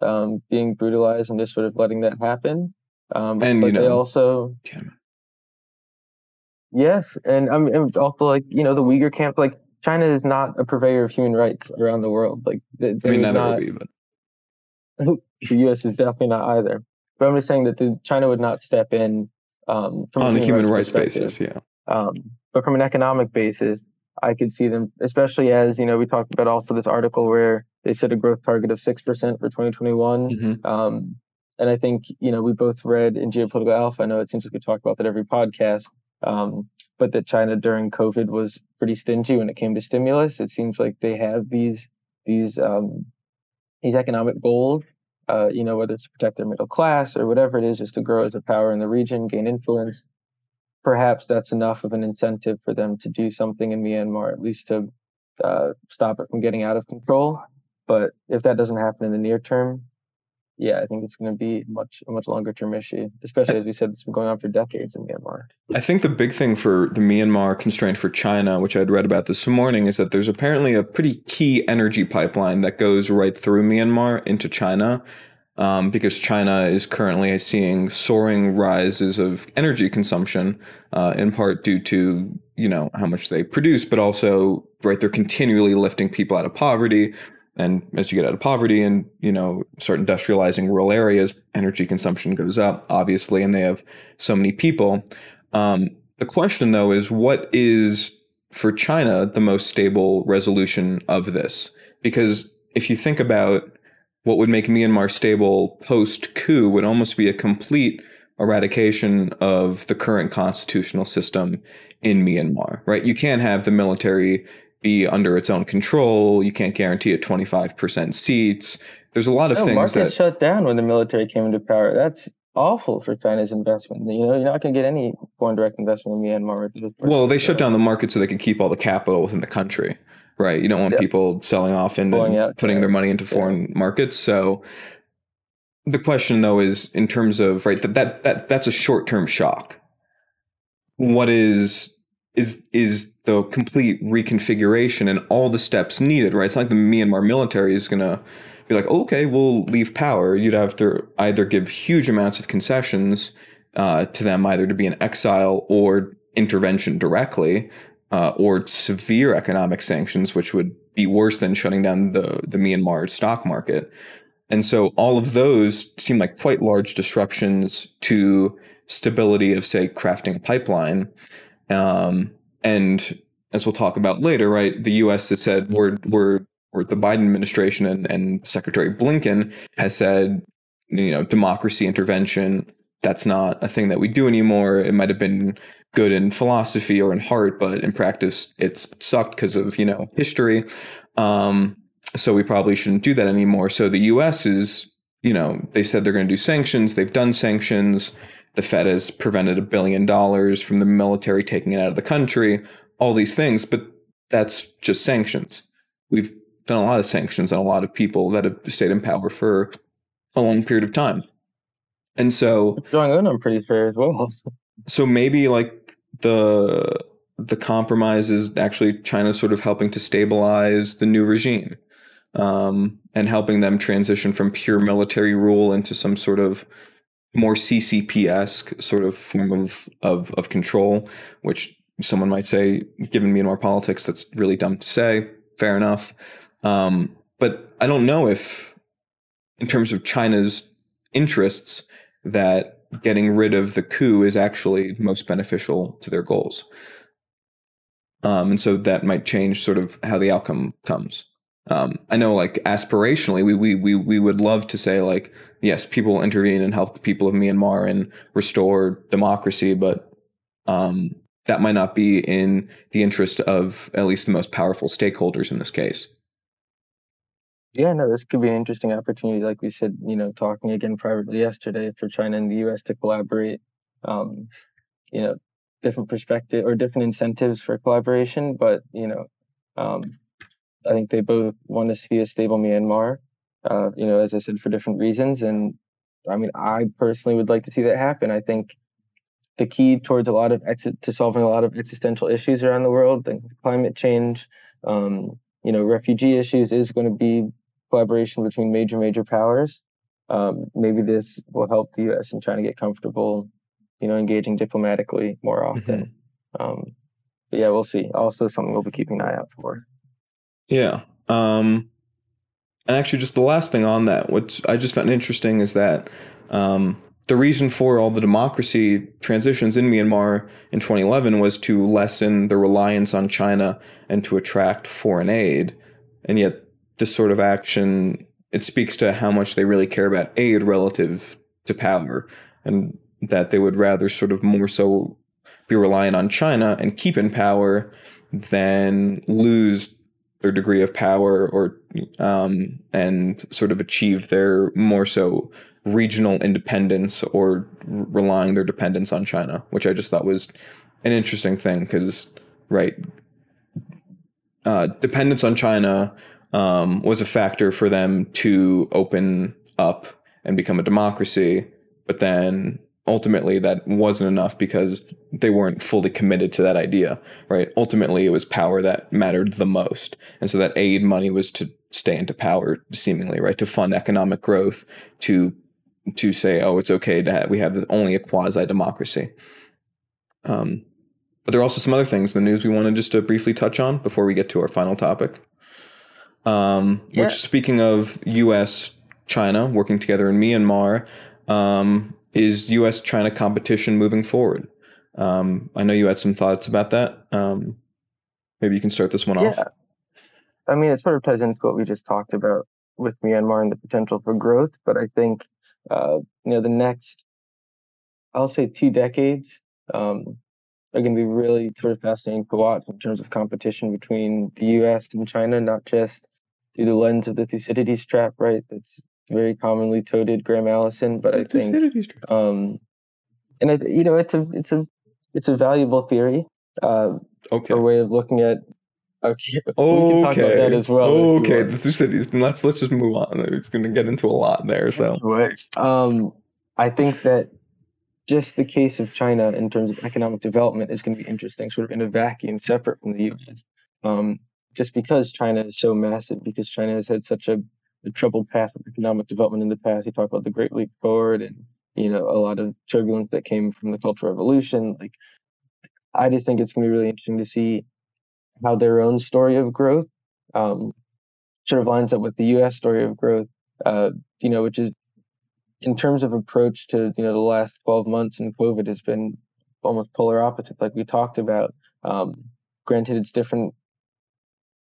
Speaker 2: um, being brutalized and just sort of letting that happen. Um, and but you know, they also Yes, and I'm also like you know the Uyghur camp. Like China is not a purveyor of human rights around the world. Like they, they I mean, neither not, be, but the U.S. is definitely not either. but I'm just saying that the, China would not step in um,
Speaker 1: from on a human, human rights, rights basis. Yeah.
Speaker 2: Um, but from an economic basis, I could see them, especially as you know, we talked about also this article where they set a growth target of six percent for 2021. Mm-hmm. Um, and I think you know we both read in Geopolitical Alpha. I know it seems like we talk about that every podcast, um, but that China during COVID was pretty stingy when it came to stimulus. It seems like they have these these um, these economic goals. Uh, you know, whether it's to protect their middle class or whatever it is, just to grow as a power in the region, gain influence perhaps that's enough of an incentive for them to do something in Myanmar, at least to uh, stop it from getting out of control. But if that doesn't happen in the near term, yeah, I think it's going to be much a much longer term issue, especially as we said, it's been going on for decades in Myanmar.
Speaker 1: I think the big thing for the Myanmar constraint for China, which I'd read about this morning, is that there's apparently a pretty key energy pipeline that goes right through Myanmar into China um, because China is currently seeing soaring rises of energy consumption, uh, in part due to you know how much they produce, but also right they're continually lifting people out of poverty. And as you get out of poverty and you know start industrializing rural areas, energy consumption goes up, obviously, and they have so many people. Um, the question though is what is for China the most stable resolution of this? Because if you think about what would make Myanmar stable post coup would almost be a complete eradication of the current constitutional system in Myanmar, right? You can't have the military be under its own control. You can't guarantee it 25% seats. There's a lot of no, things
Speaker 2: markets
Speaker 1: that
Speaker 2: shut down when the military came into power. That's awful for China's investment. You know, you're not going to get any foreign direct investment in Myanmar.
Speaker 1: Well, they shut down the market so they could keep all the capital within the country right? You don't want people selling off and putting their money into foreign yeah. markets. So the question though is in terms of right that that, that that's a short-term shock. What is is is the complete reconfiguration and all the steps needed, right? It's not like the Myanmar military is going to be like, okay, we'll leave power. You'd have to either give huge amounts of concessions uh, to them, either to be in exile or intervention directly, uh, or severe economic sanctions, which would be worse than shutting down the, the Myanmar stock market. And so all of those seem like quite large disruptions to stability of, say, crafting a pipeline. Um, and as we'll talk about later, right, the U.S. has said we're we're or the Biden administration and, and Secretary Blinken has said, you know, democracy intervention. That's not a thing that we do anymore. It might have been good in philosophy or in heart, but in practice, it's sucked because of you know history. Um, so we probably shouldn't do that anymore. So the U.S. is, you know, they said they're going to do sanctions. They've done sanctions. The Fed has prevented a billion dollars from the military taking it out of the country. All these things, but that's just sanctions. We've done a lot of sanctions on a lot of people that have stayed in power for a long period of time. And so
Speaker 2: going on, I'm pretty sure as well.
Speaker 1: so maybe like the the compromise is actually China sort of helping to stabilize the new regime um, and helping them transition from pure military rule into some sort of more CCP esque sort of form of, of of control, which someone might say, given Myanmar politics, that's really dumb to say. Fair enough, um, but I don't know if, in terms of China's interests, that getting rid of the coup is actually most beneficial to their goals. Um, and so that might change sort of how the outcome comes. Um, I know, like aspirationally, we, we we we would love to say like, yes, people intervene and help the people of Myanmar and restore democracy, but um, that might not be in the interest of at least the most powerful stakeholders in this case.
Speaker 2: Yeah, no, this could be an interesting opportunity. Like we said, you know, talking again privately yesterday for China and the U.S. to collaborate. Um, you know, different perspective or different incentives for collaboration, but you know, um, I think they both want to see a stable Myanmar. Uh, you know, as I said, for different reasons, and I mean, I personally would like to see that happen. I think the key towards a lot of exit to solving a lot of existential issues around the world, like climate change, um, you know, refugee issues, is going to be collaboration between major major powers. Um, maybe this will help the U.S. in trying to get comfortable, you know, engaging diplomatically more often. Mm-hmm. Um, but yeah, we'll see. Also, something we'll be keeping an eye out for.
Speaker 1: Yeah. Um, and actually, just the last thing on that, which I just found interesting, is that um, the reason for all the democracy transitions in Myanmar in 2011 was to lessen the reliance on China and to attract foreign aid. And yet, this sort of action it speaks to how much they really care about aid relative to power, and that they would rather sort of more so be reliant on China and keep in power than lose their degree of power or um, and sort of achieve their more so regional independence or relying their dependence on China, which I just thought was an interesting thing because right uh, dependence on China um, was a factor for them to open up and become a democracy, but then ultimately that wasn't enough because they weren't fully committed to that idea, right? Ultimately, it was power that mattered the most. And so that aid money was to stay into power, seemingly, right? To fund economic growth, to to say, oh, it's okay to have, we have only a quasi democracy. Um, but there are also some other things in the news we wanted just to briefly touch on before we get to our final topic. Um, yeah. Which, speaking of U.S. China working together in Myanmar, um, is U.S. China competition moving forward? Um, I know you had some thoughts about that. Um, maybe you can start this one yeah. off.
Speaker 2: I mean, it sort of ties into what we just talked about with Myanmar and the potential for growth, but I think uh, you know the next, I'll say two decades um, are going to be really sort of fascinating to watch in terms of competition between the U.S. and China, not just through the lens of the Thucydides trap, right? That's very commonly toted Graham Allison, but I think, um, and it, you know, it's a it's a it's a valuable theory, uh, okay, a way of looking at. Okay,
Speaker 1: okay. we can talk about that as well. Okay. Let's let's just move on. It's going to get into a lot there. So,
Speaker 2: um, I think that just the case of China in terms of economic development is going to be interesting, sort of in a vacuum, separate from the U.S. Um, just because China is so massive, because China has had such a the troubled past of economic development in the past. You talk about the Great Leap Forward and you know a lot of turbulence that came from the Cultural Revolution. Like, I just think it's going to be really interesting to see how their own story of growth um, sort of lines up with the U.S. story of growth. Uh, you know, which is in terms of approach to you know the last 12 months and COVID has been almost polar opposite, like we talked about. Um, granted, it's different,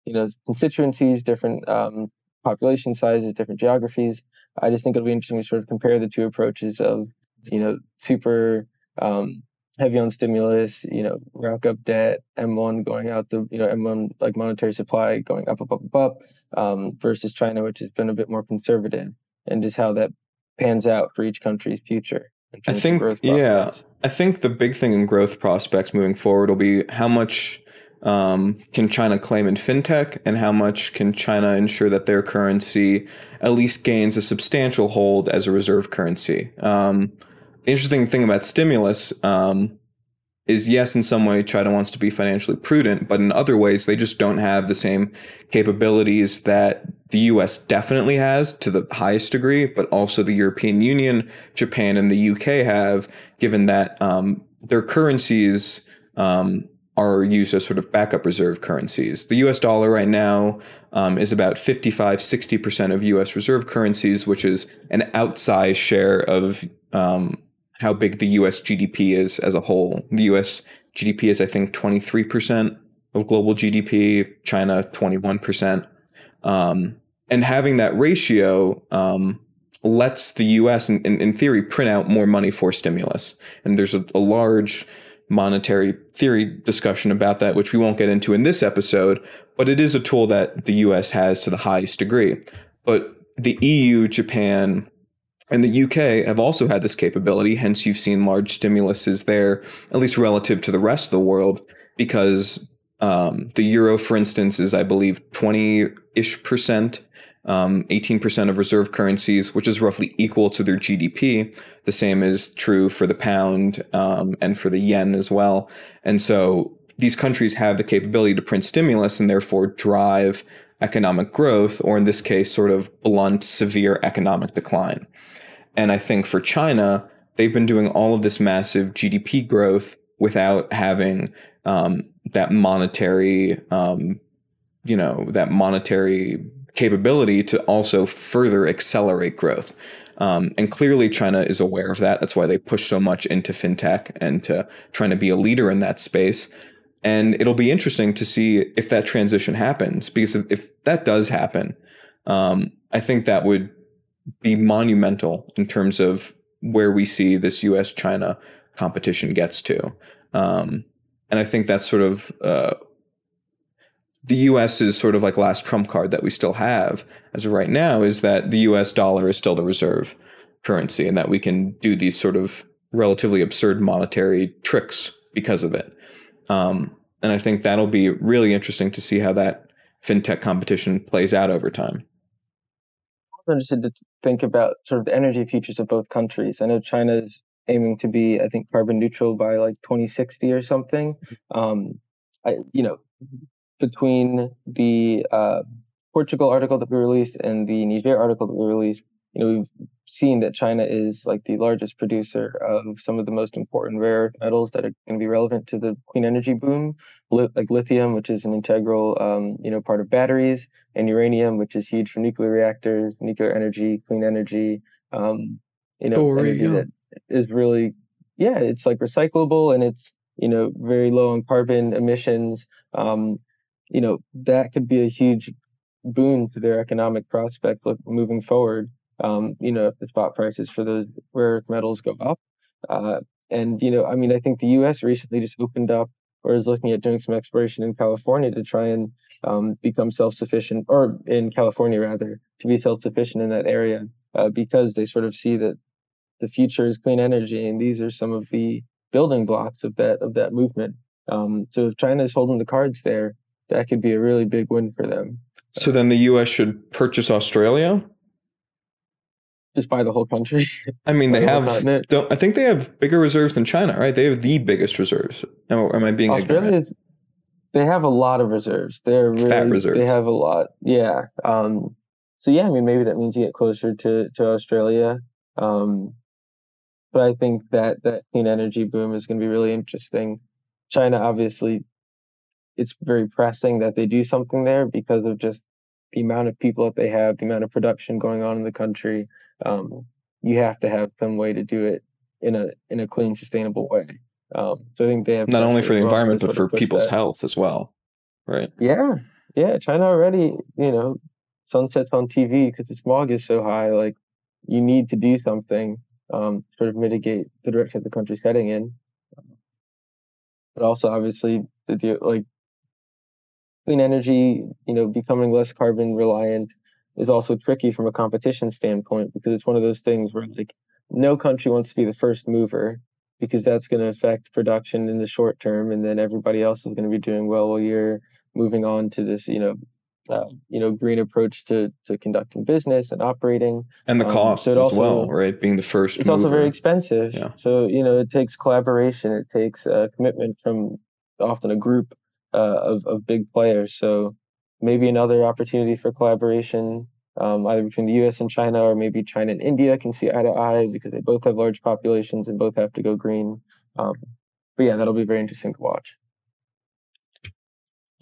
Speaker 2: you know, constituencies, different um, population sizes, different geographies. I just think it'll be interesting to sort of compare the two approaches of, you know, super um, heavy on stimulus, you know, rack up debt, M1 going out the, you know, M1 like monetary supply going up, up, up, up, up, um, versus China, which has been a bit more conservative, and just how that pans out for each country's future.
Speaker 1: I think, yeah, I think the big thing in growth prospects moving forward will be how much um, can China claim in fintech, and how much can China ensure that their currency at least gains a substantial hold as a reserve currency? Um, interesting thing about stimulus um, is yes, in some way, China wants to be financially prudent, but in other ways, they just don't have the same capabilities that the US definitely has to the highest degree, but also the European Union, Japan, and the UK have, given that um, their currencies um, are used as sort of backup reserve currencies. The US dollar right now um, is about 55, 60% of US reserve currencies, which is an outsized share of um, how big the US GDP is as a whole. The US GDP is, I think, 23% of global GDP, China, 21%. Um, and having that ratio um, lets the US, in, in, theory, print out more money for stimulus. And there's a, a large monetary theory discussion about that, which we won't get into in this episode, but it is a tool that the US has to the highest degree. But the EU, Japan, and the UK have also had this capability, hence, you've seen large stimuluses there, at least relative to the rest of the world, because um, the euro, for instance, is, I believe, 20 ish percent um, 18% of reserve currencies, which is roughly equal to their GDP. The same is true for the pound um, and for the yen as well. And so these countries have the capability to print stimulus and therefore drive economic growth, or in this case, sort of blunt, severe economic decline. And I think for China, they've been doing all of this massive GDP growth without having um, that monetary, um, you know, that monetary capability to also further accelerate growth. Um, and clearly, China is aware of that. That's why they push so much into fintech and to trying to be a leader in that space. And it'll be interesting to see if that transition happens, because if, that does happen, um, I think that would be monumental in terms of where we see this U.S. China competition gets to. Um, and I think that's sort of uh, the U.S. is sort of like last trump card that we still have as of right now is that the U.S. dollar is still the reserve currency, and that we can do these sort of relatively absurd monetary tricks because of it. Um, and I think that'll be really interesting to see how that fintech competition plays out over time.
Speaker 2: I'm interested to think about sort of the energy futures of both countries. I know China's aiming to be, I think, carbon neutral by like 2060 or something. Mm-hmm. Um, I, you know, between the uh, Portugal article that we released and the Niger article that we released, you know, we've seen that China is like the largest producer of some of the most important rare metals that are going to be relevant to the clean energy boom, like lithium, which is an integral, um, you know, part of batteries, and uranium, which is huge for nuclear reactors, nuclear energy, clean energy, um, you know, Thorium. energy that is really, yeah, it's like recyclable and it's, you know, very low on carbon emissions. Um, you know, that could be a huge boon to their economic prospect moving forward. Um, you know, if the spot prices for those rare earth metals go up. Uh, and, you know, I mean, I think the US recently just opened up or is looking at doing some exploration in California to try and um, become self sufficient, or in California rather, to be self sufficient in that area uh, because they sort of see that the future is clean energy. And these are some of the building blocks of that of that movement. Um, so if China is holding the cards there, that could be a really big win for them.
Speaker 1: So then the U.S. should purchase Australia.
Speaker 2: Just buy the whole country.
Speaker 1: I mean, they have. Don't, I think they have bigger reserves than China, right? They have the biggest reserves. Am, am I being Australia?
Speaker 2: They have a lot of reserves. They're really. Fat reserves. They have a lot. Yeah. Um, so yeah, I mean, maybe that means you get closer to to Australia. Um, but I think that that clean energy boom is going to be really interesting. China obviously it's very pressing that they do something there because of just the amount of people that they have, the amount of production going on in the country. Um, you have to have some way to do it in a in a clean, sustainable way. Um, so I think they have
Speaker 1: not only for the environment but for people's that. health as well, right?
Speaker 2: Yeah, yeah. China already, you know, sunsets on TV because the smog is so high. Like, you need to do something, um, sort of mitigate the direction the country's heading in. But also, obviously, the like clean energy, you know, becoming less carbon reliant is also tricky from a competition standpoint because it's one of those things where like no country wants to be the first mover because that's going to affect production in the short term and then everybody else is going to be doing well while you're moving on to this you know uh, you know green approach to to conducting business and operating
Speaker 1: and the costs um, so as also, well right being the first
Speaker 2: it's mover. also very expensive yeah. so you know it takes collaboration it takes a commitment from often a group uh, of, of big players. So maybe another opportunity for collaboration, um, either between the U.S. and China, or maybe China and India can see eye to eye because they both have large populations and both have to go green. Um, but yeah, that'll be very interesting to watch.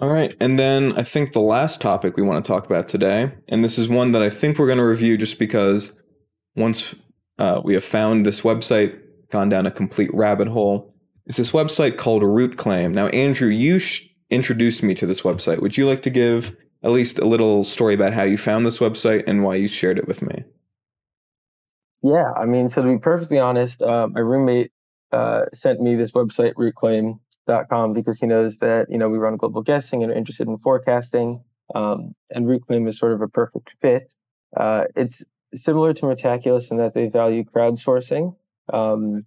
Speaker 1: All right. And then I think the last topic we want to talk about today, and this is one that I think we're going to review just because once uh, we have found this website, gone down a complete rabbit hole, is this website called Rootclaim. Now, Andrew, you sh- introduced me to this website. Would you like to give at least a little story about how you found this website and why you shared it with me?
Speaker 2: Yeah, I mean, so to be perfectly honest, uh, my roommate uh, sent me this website, rootclaim.com, because he knows that, you know, we run global guessing and are interested in forecasting. Um, and Rootclaim is sort of a perfect fit. Uh, it's similar to Metaculus in that they value crowdsourcing, um,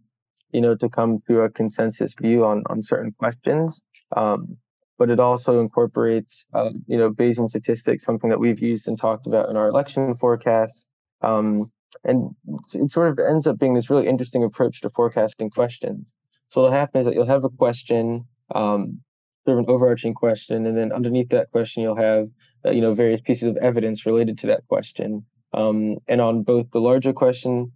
Speaker 2: you know, to come to a consensus view on, on certain questions. Um, but it also incorporates, uh, you know, Bayesian statistics, something that we've used and talked about in our election forecasts. Um, and it sort of ends up being this really interesting approach to forecasting questions. So what'll happen is that you'll have a question, um, sort of an overarching question, and then underneath that question you'll have, uh, you know, various pieces of evidence related to that question. Um, and on both the larger question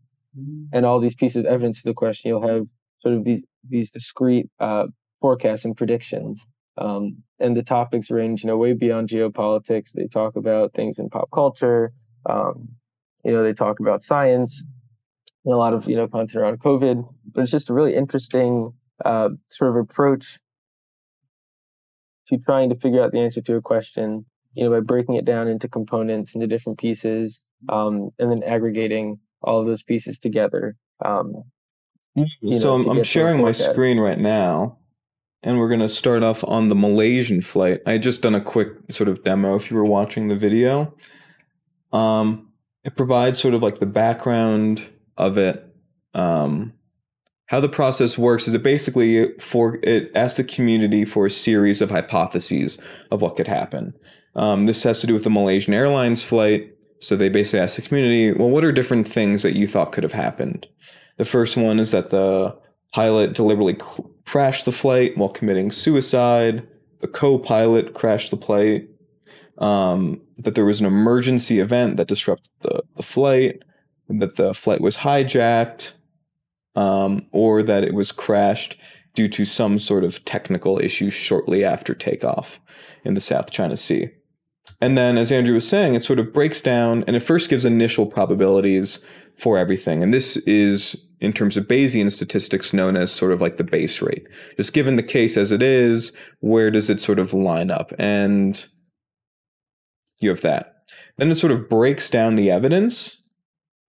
Speaker 2: and all these pieces of evidence to the question, you'll have sort of these these discrete uh, forecasts and predictions. Um, and the topics range, you know, way beyond geopolitics. They talk about things in pop culture. Um, you know, they talk about science. And a lot of you know content around COVID, but it's just a really interesting uh, sort of approach to trying to figure out the answer to a question. You know, by breaking it down into components, into different pieces, um, and then aggregating all of those pieces together. Um,
Speaker 1: so know, I'm, I'm sharing my screen right now, and we're going to start off on the Malaysian flight. I just done a quick sort of demo if you were watching the video. Um, it provides sort of like the background of it. Um, how the process works is it basically for it asks the community for a series of hypotheses of what could happen. Um, this has to do with the Malaysian Airlines flight. So they basically ask the community, well, what are different things that you thought could have happened? The first one is that the pilot deliberately crashed the flight while committing suicide. The co-pilot crashed the flight. Um, that there was an emergency event that disrupted the, the flight. That the flight was hijacked um, or that it was crashed due to some sort of technical issue shortly after takeoff in the South China Sea. And then, as Andrew was saying, it sort of breaks down and it first gives initial probabilities for everything. And this is, in terms of Bayesian statistics, known as sort of like the base rate. Just given the case as it is, where does it sort of line up? And you have that. Then it sort of breaks down the evidence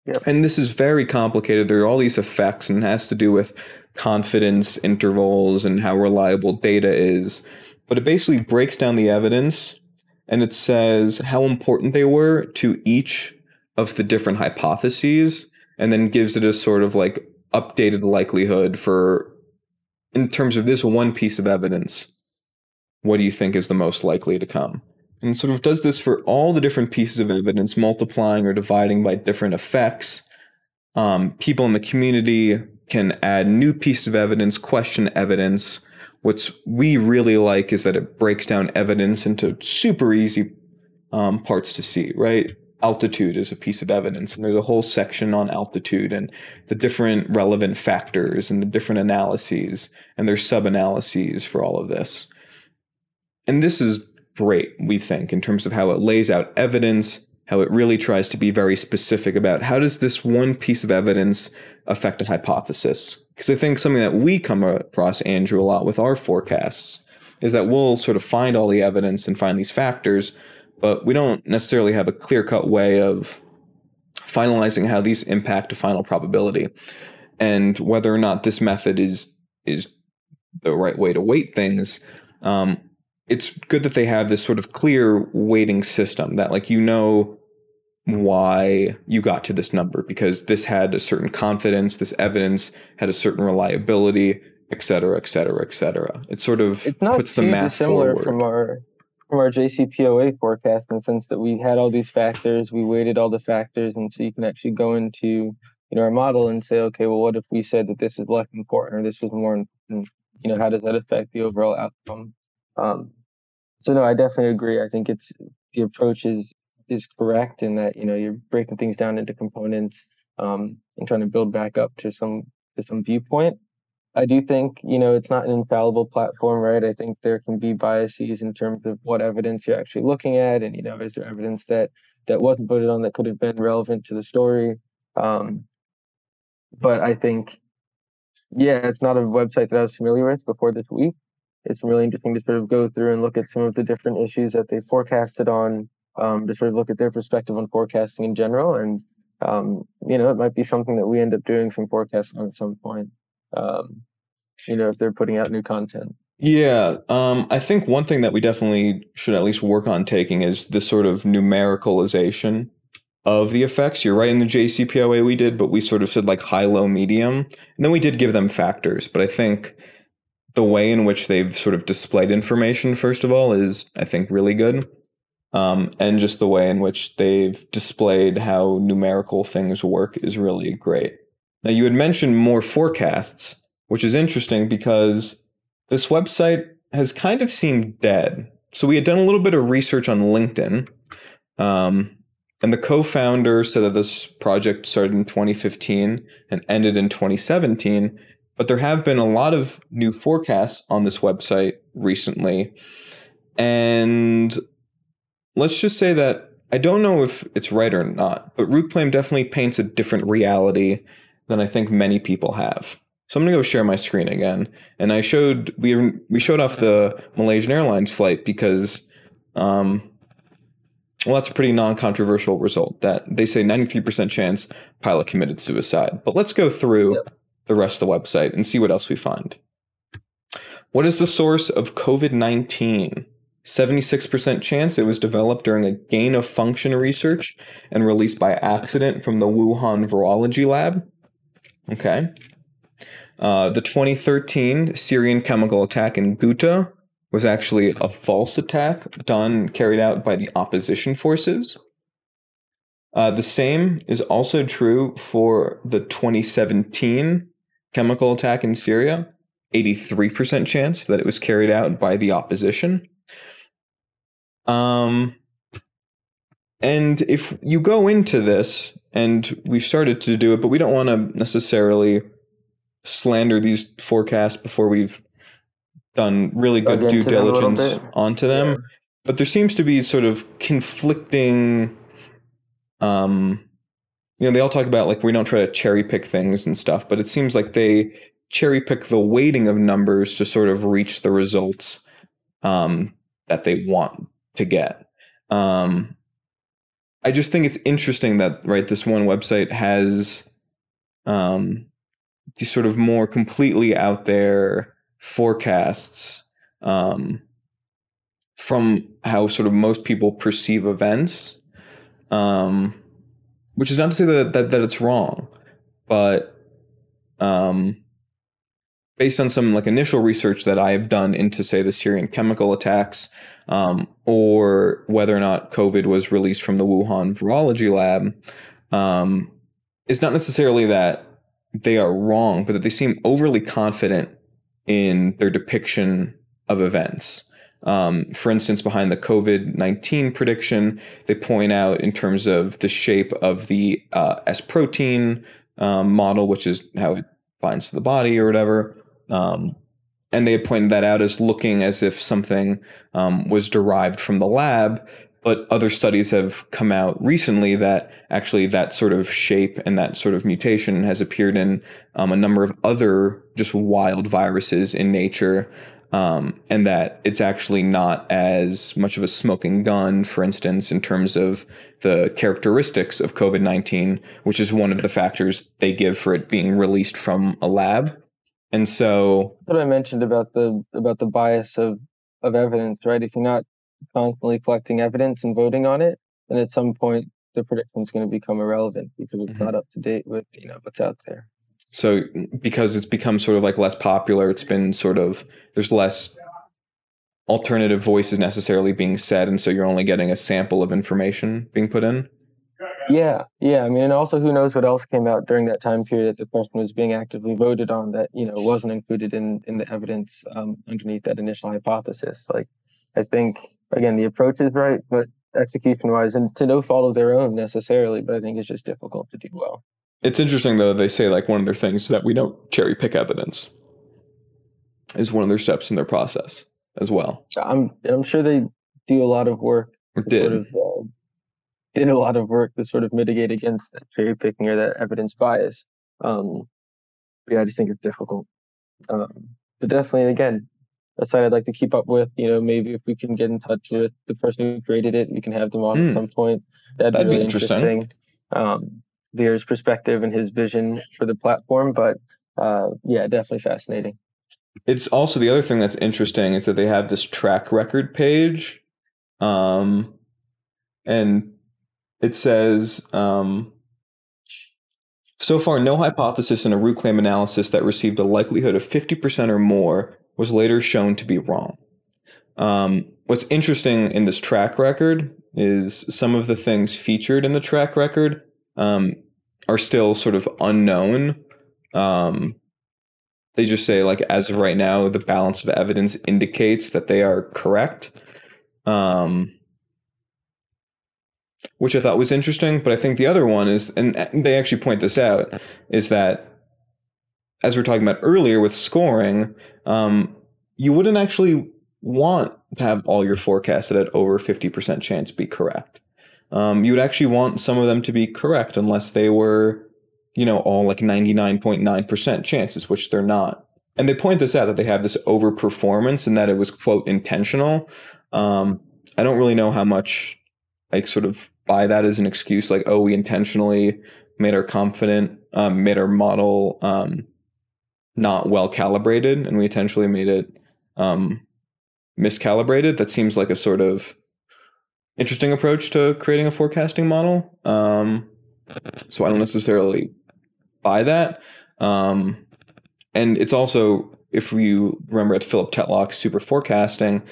Speaker 2: Yep.
Speaker 1: And this is very complicated. There are all these effects, and it has to do with confidence intervals and how reliable data is. But it basically breaks down the evidence and it says how important they were to each of the different hypotheses and then gives it a sort of like updated likelihood for in terms of this one piece of evidence what do you think is the most likely to come and sort of does this for all the different pieces of evidence, multiplying or dividing by different effects. Um, people in the community can add new pieces of evidence, question evidence. What's we really like is that it breaks down evidence into super easy um, parts to see, right? Altitude is a piece of evidence, and there's a whole section on altitude and the different relevant factors and the different analyses, and there's sub analyses for all of this. And this is great, we think, in terms of how it lays out evidence, how it really tries to be very specific about how does this one piece of evidence affect a hypothesis. Because I think something that we come across, Andrew, a lot with our forecasts is that we'll sort of find all the evidence and find these factors, but we don't necessarily have a clear cut way of finalizing how these impact a final probability and whether or not this method is is the right way to weight things. Um, it's good that they have this sort of clear weighting system that like you know why you got to this number because this had a certain confidence this evidence had a certain reliability et cetera et cetera et cetera it sort of
Speaker 2: it's not
Speaker 1: puts
Speaker 2: too
Speaker 1: the math
Speaker 2: dissimilar
Speaker 1: forward.
Speaker 2: from our from our JCPOA forecast in the sense that we had all these factors we weighted all the factors and so you can actually go into you know our model and say okay well what if we said that this is less important or this was more important you know how does that affect the overall outcome um, so no, I definitely agree. I think it's the approach is is correct in that you know you're breaking things down into components um, and trying to build back up to some to some viewpoint. I do think you know it's not an infallible platform, right? I think there can be biases in terms of what evidence you're actually looking at, and you know, is there evidence that that wasn't voted on that could have been relevant to the story? Um, but I think, yeah, it's not a website that I was familiar with before this week it's really interesting to sort of go through and look at some of the different issues that they forecasted on, um, to sort of look at their perspective on forecasting in general. And, um, you know, it might be something that we end up doing some forecasting on at some point, um, you know, if they're putting out new content.
Speaker 1: Yeah, um, I think one thing that we definitely should at least work on taking is this sort of numericalization of the effects. You're right in the JCPOA we did, but we sort of said like high, low, medium. And then we did give them factors. But I think the way in which they've sort of displayed information, first of all, is I think really good. Um, and just the way in which they've displayed how numerical things work is really great. Now, you had mentioned more forecasts, which is interesting because this website has kind of seemed dead. So, we had done a little bit of research on LinkedIn, um, and the co founder said that this project started in 2015 and ended in 2017. But there have been a lot of new forecasts on this website recently. And let's just say that I don't know if it's right or not, but Rootclaim definitely paints a different reality than I think many people have. So I'm gonna go share my screen again, and I showed we we showed off the Malaysian Airlines flight because, um, well, that's a pretty non-controversial result. That they say 93% chance pilot committed suicide. But let's go through yep. the rest of the website and see what else we find. What is the source of COVID 19? 76% chance it was developed during a gain of function research and released by accident from the Wuhan Virology Lab. Okay. Uh, the 2013 Syrian chemical attack in Ghouta was actually a false attack done carried out by the opposition forces. Uh, the same is also true for the 2017 chemical attack in Syria. 83% chance that it was carried out by the opposition. Um, and if you go into this, and we've started to do it, but we don't want to necessarily slander these forecasts before we've done really good due diligence onto them. Yeah. But there seems to be sort of conflicting um you know, they all talk about like we don't try to cherry pick things and stuff, but it seems like they cherry pick the weighting of numbers to sort of reach the results um, that they want to get. Um, I just think it's interesting that right this one website has um, these sort of more completely out there forecasts um, from how sort of most people perceive events, um, which is not to say that, that, that it's wrong, but um, based on some like initial research that I have done into say the Syrian chemical attacks, um, or whether or not COVID was released from the Wuhan virology lab, um, it's not necessarily that they are wrong, but that they seem overly confident in their depiction of events. Um, for instance, behind the COVID 19 prediction, they point out in terms of the shape of the uh, S protein um, model, which is how it binds to the body or whatever. Um, and they had pointed that out as looking as if something um, was derived from the lab. But other studies have come out recently that actually that sort of shape and that sort of mutation has appeared in um, a number of other just wild viruses in nature. Um, and that it's actually not as much of a smoking gun, for instance, in terms of the characteristics of COVID 19, which is one of the factors they give for it being released from a lab. And so
Speaker 2: what I mentioned about the about the bias of of evidence, right? If you're not constantly collecting evidence and voting on it, then at some point the prediction is going to become irrelevant because it's mm-hmm. not up to date with you know what's out there.
Speaker 1: So because it's become sort of like less popular, it's been sort of there's less alternative voices necessarily being said, and so you're only getting a sample of information being put in.
Speaker 2: Yeah, yeah. I mean, and also who knows what else came out during that time period that the question was being actively voted on that you know wasn't included in in the evidence um, underneath that initial hypothesis. Like, I think again the approach is right, but execution wise, and to no fault of their own necessarily, but I think it's just difficult to do well.
Speaker 1: It's interesting though. They say like one of their things that we don't cherry pick evidence. Is one of their steps in their process as well.
Speaker 2: I'm I'm sure they do a lot of work.
Speaker 1: Did. Sort
Speaker 2: of, uh, did a lot of work to sort of mitigate against that cherry picking or that evidence bias. Um, yeah, I just think it's difficult. Um, but definitely, again, a site I'd like to keep up with. You know, maybe if we can get in touch with the person who created it, we can have them on mm. at hmm. some point. That'd, That'd be really be interesting. interesting. Um, Veer's perspective and his vision for the platform, but uh, yeah, definitely fascinating.
Speaker 1: It's also the other thing that's interesting is that they have this track record page, um, and it says um, so far no hypothesis in a Rootclaim analysis that received a likelihood of 50% or more was later shown to be wrong. Um, what's interesting in this track record is some of the things featured in the track record um, are still sort of unknown. Um, they just say like as of right now the balance of evidence indicates that they are correct. Um, which I thought was interesting. But I think the other one is, and they actually point this out, is that as we are talking about earlier with scoring, um, you wouldn't actually want to have all your forecasted at over 50% chance be correct. Um, you would actually want some of them to be correct unless they were you know, all like 99.9% chances, which they're not. And they point this out that they have this overperformance and that it was, quote, intentional. Um, I don't really know how much like sort of buy that as an excuse, like, oh, we intentionally made our confident, um, made our model um, not well calibrated, and we intentionally made it um, miscalibrated. That seems like a sort of interesting approach to creating a forecasting model. Um, so I don't necessarily buy that. Um, and it's also, if you remember at Philip Tetlock's Super Forecasting,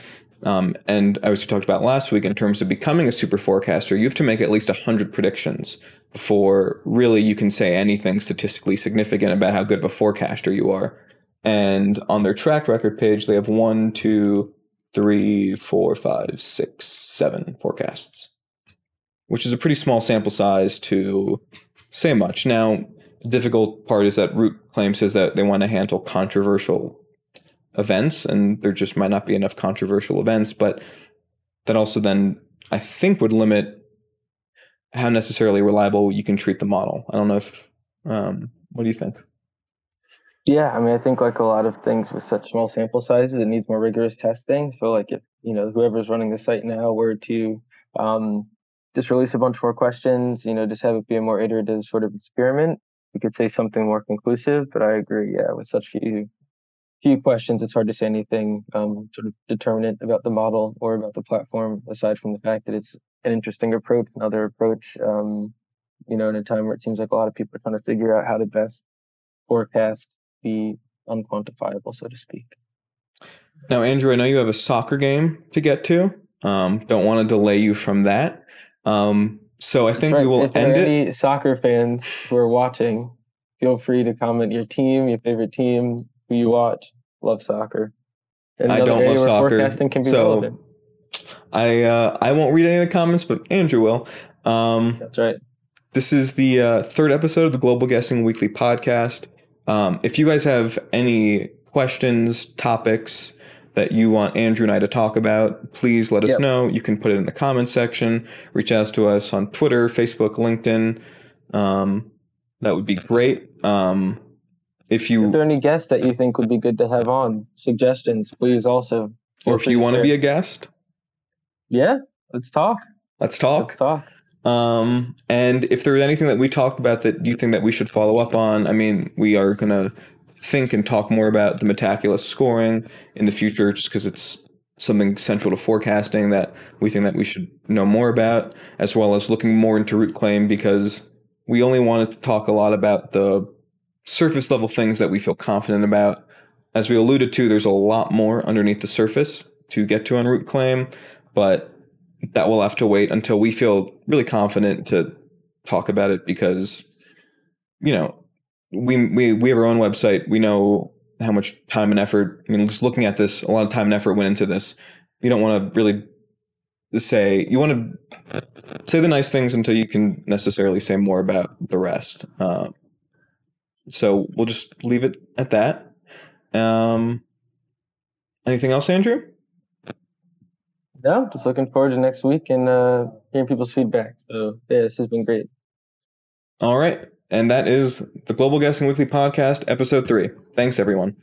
Speaker 1: um, and as we talked about last week, in terms of becoming a super forecaster, you have to make at least 100 predictions before really you can say anything statistically significant about how good of a forecaster you are. And on their track record page, they have one, two, three, four, five, six, seven forecasts, which is a pretty small sample size to say much. Now, the difficult part is that Root claims says that they want to handle controversial events, and there just might not be enough controversial events. But that also then I think would limit how necessarily reliable you can treat the model. I don't know if um, what do you think?
Speaker 2: Yeah, I mean, I think like a lot of things with such small sample sizes, it needs more rigorous testing. So, like, if you know whoever's running the site now were to um, just release a bunch more questions, you know, just have it be a more iterative sort of experiment, we could say something more conclusive. But I agree, yeah, with such few few questions, it's hard to say anything um, sort of determinate about the model or about the platform, aside from the fact that it's an interesting approach, another approach. Um, you know, in a time where it seems like a lot of people are trying to figure out how to best forecast the unquantifiable, so to speak.
Speaker 1: Now, Andrew, I know you have a soccer game to get to. Um, don't want to delay you from that. Um, so I think right. we will
Speaker 2: if
Speaker 1: end
Speaker 2: it. Any soccer fans who are watching, feel free to comment your team, your favorite team, who you watch, love soccer.
Speaker 1: And I don't love soccer. Forecasting can be so relevant. I uh, I won't read any of the comments, but Andrew will.
Speaker 2: Um, That's right.
Speaker 1: This is the uh, third episode of the Global Guessing Weekly podcast. Um, if you guys have any questions, topics that you want Andrew and I to talk about, please let us yep. know. You can put it in the comments section. Reach out to us on Twitter, Facebook, LinkedIn. Um, that would be great. Um, if you
Speaker 2: if there are any guests that you think would be good to have on, suggestions, please also.
Speaker 1: Or if you want to be a guest.
Speaker 2: Yeah, let's talk.
Speaker 1: Let's talk.
Speaker 2: Let's talk.
Speaker 1: Um, and if there's anything that we talked about that you think that we should follow up on, I mean, we are gonna think and talk more about the Metaculus scoring in the future, just because it's something central to forecasting that we think that we should know more about, as well as looking more into Rootclaim because we only wanted to talk a lot about the surface level things that we feel confident about. As we alluded to, there's a lot more underneath the surface to get to on Rootclaim, but that will have to wait until we feel really confident to talk about it because you know we we we have our own website. We know how much time and effort i mean just looking at this a lot of time and effort went into this. You don't want to really say you want to say the nice things until you can necessarily say more about the rest. Uh, so we'll just leave it at that um, anything else andrew
Speaker 2: no, just looking forward to next week and uh, hearing people's feedback. So, yeah, this has been great.
Speaker 1: All right. And that is the Global Guessing Weekly Podcast, episode three. Thanks, everyone.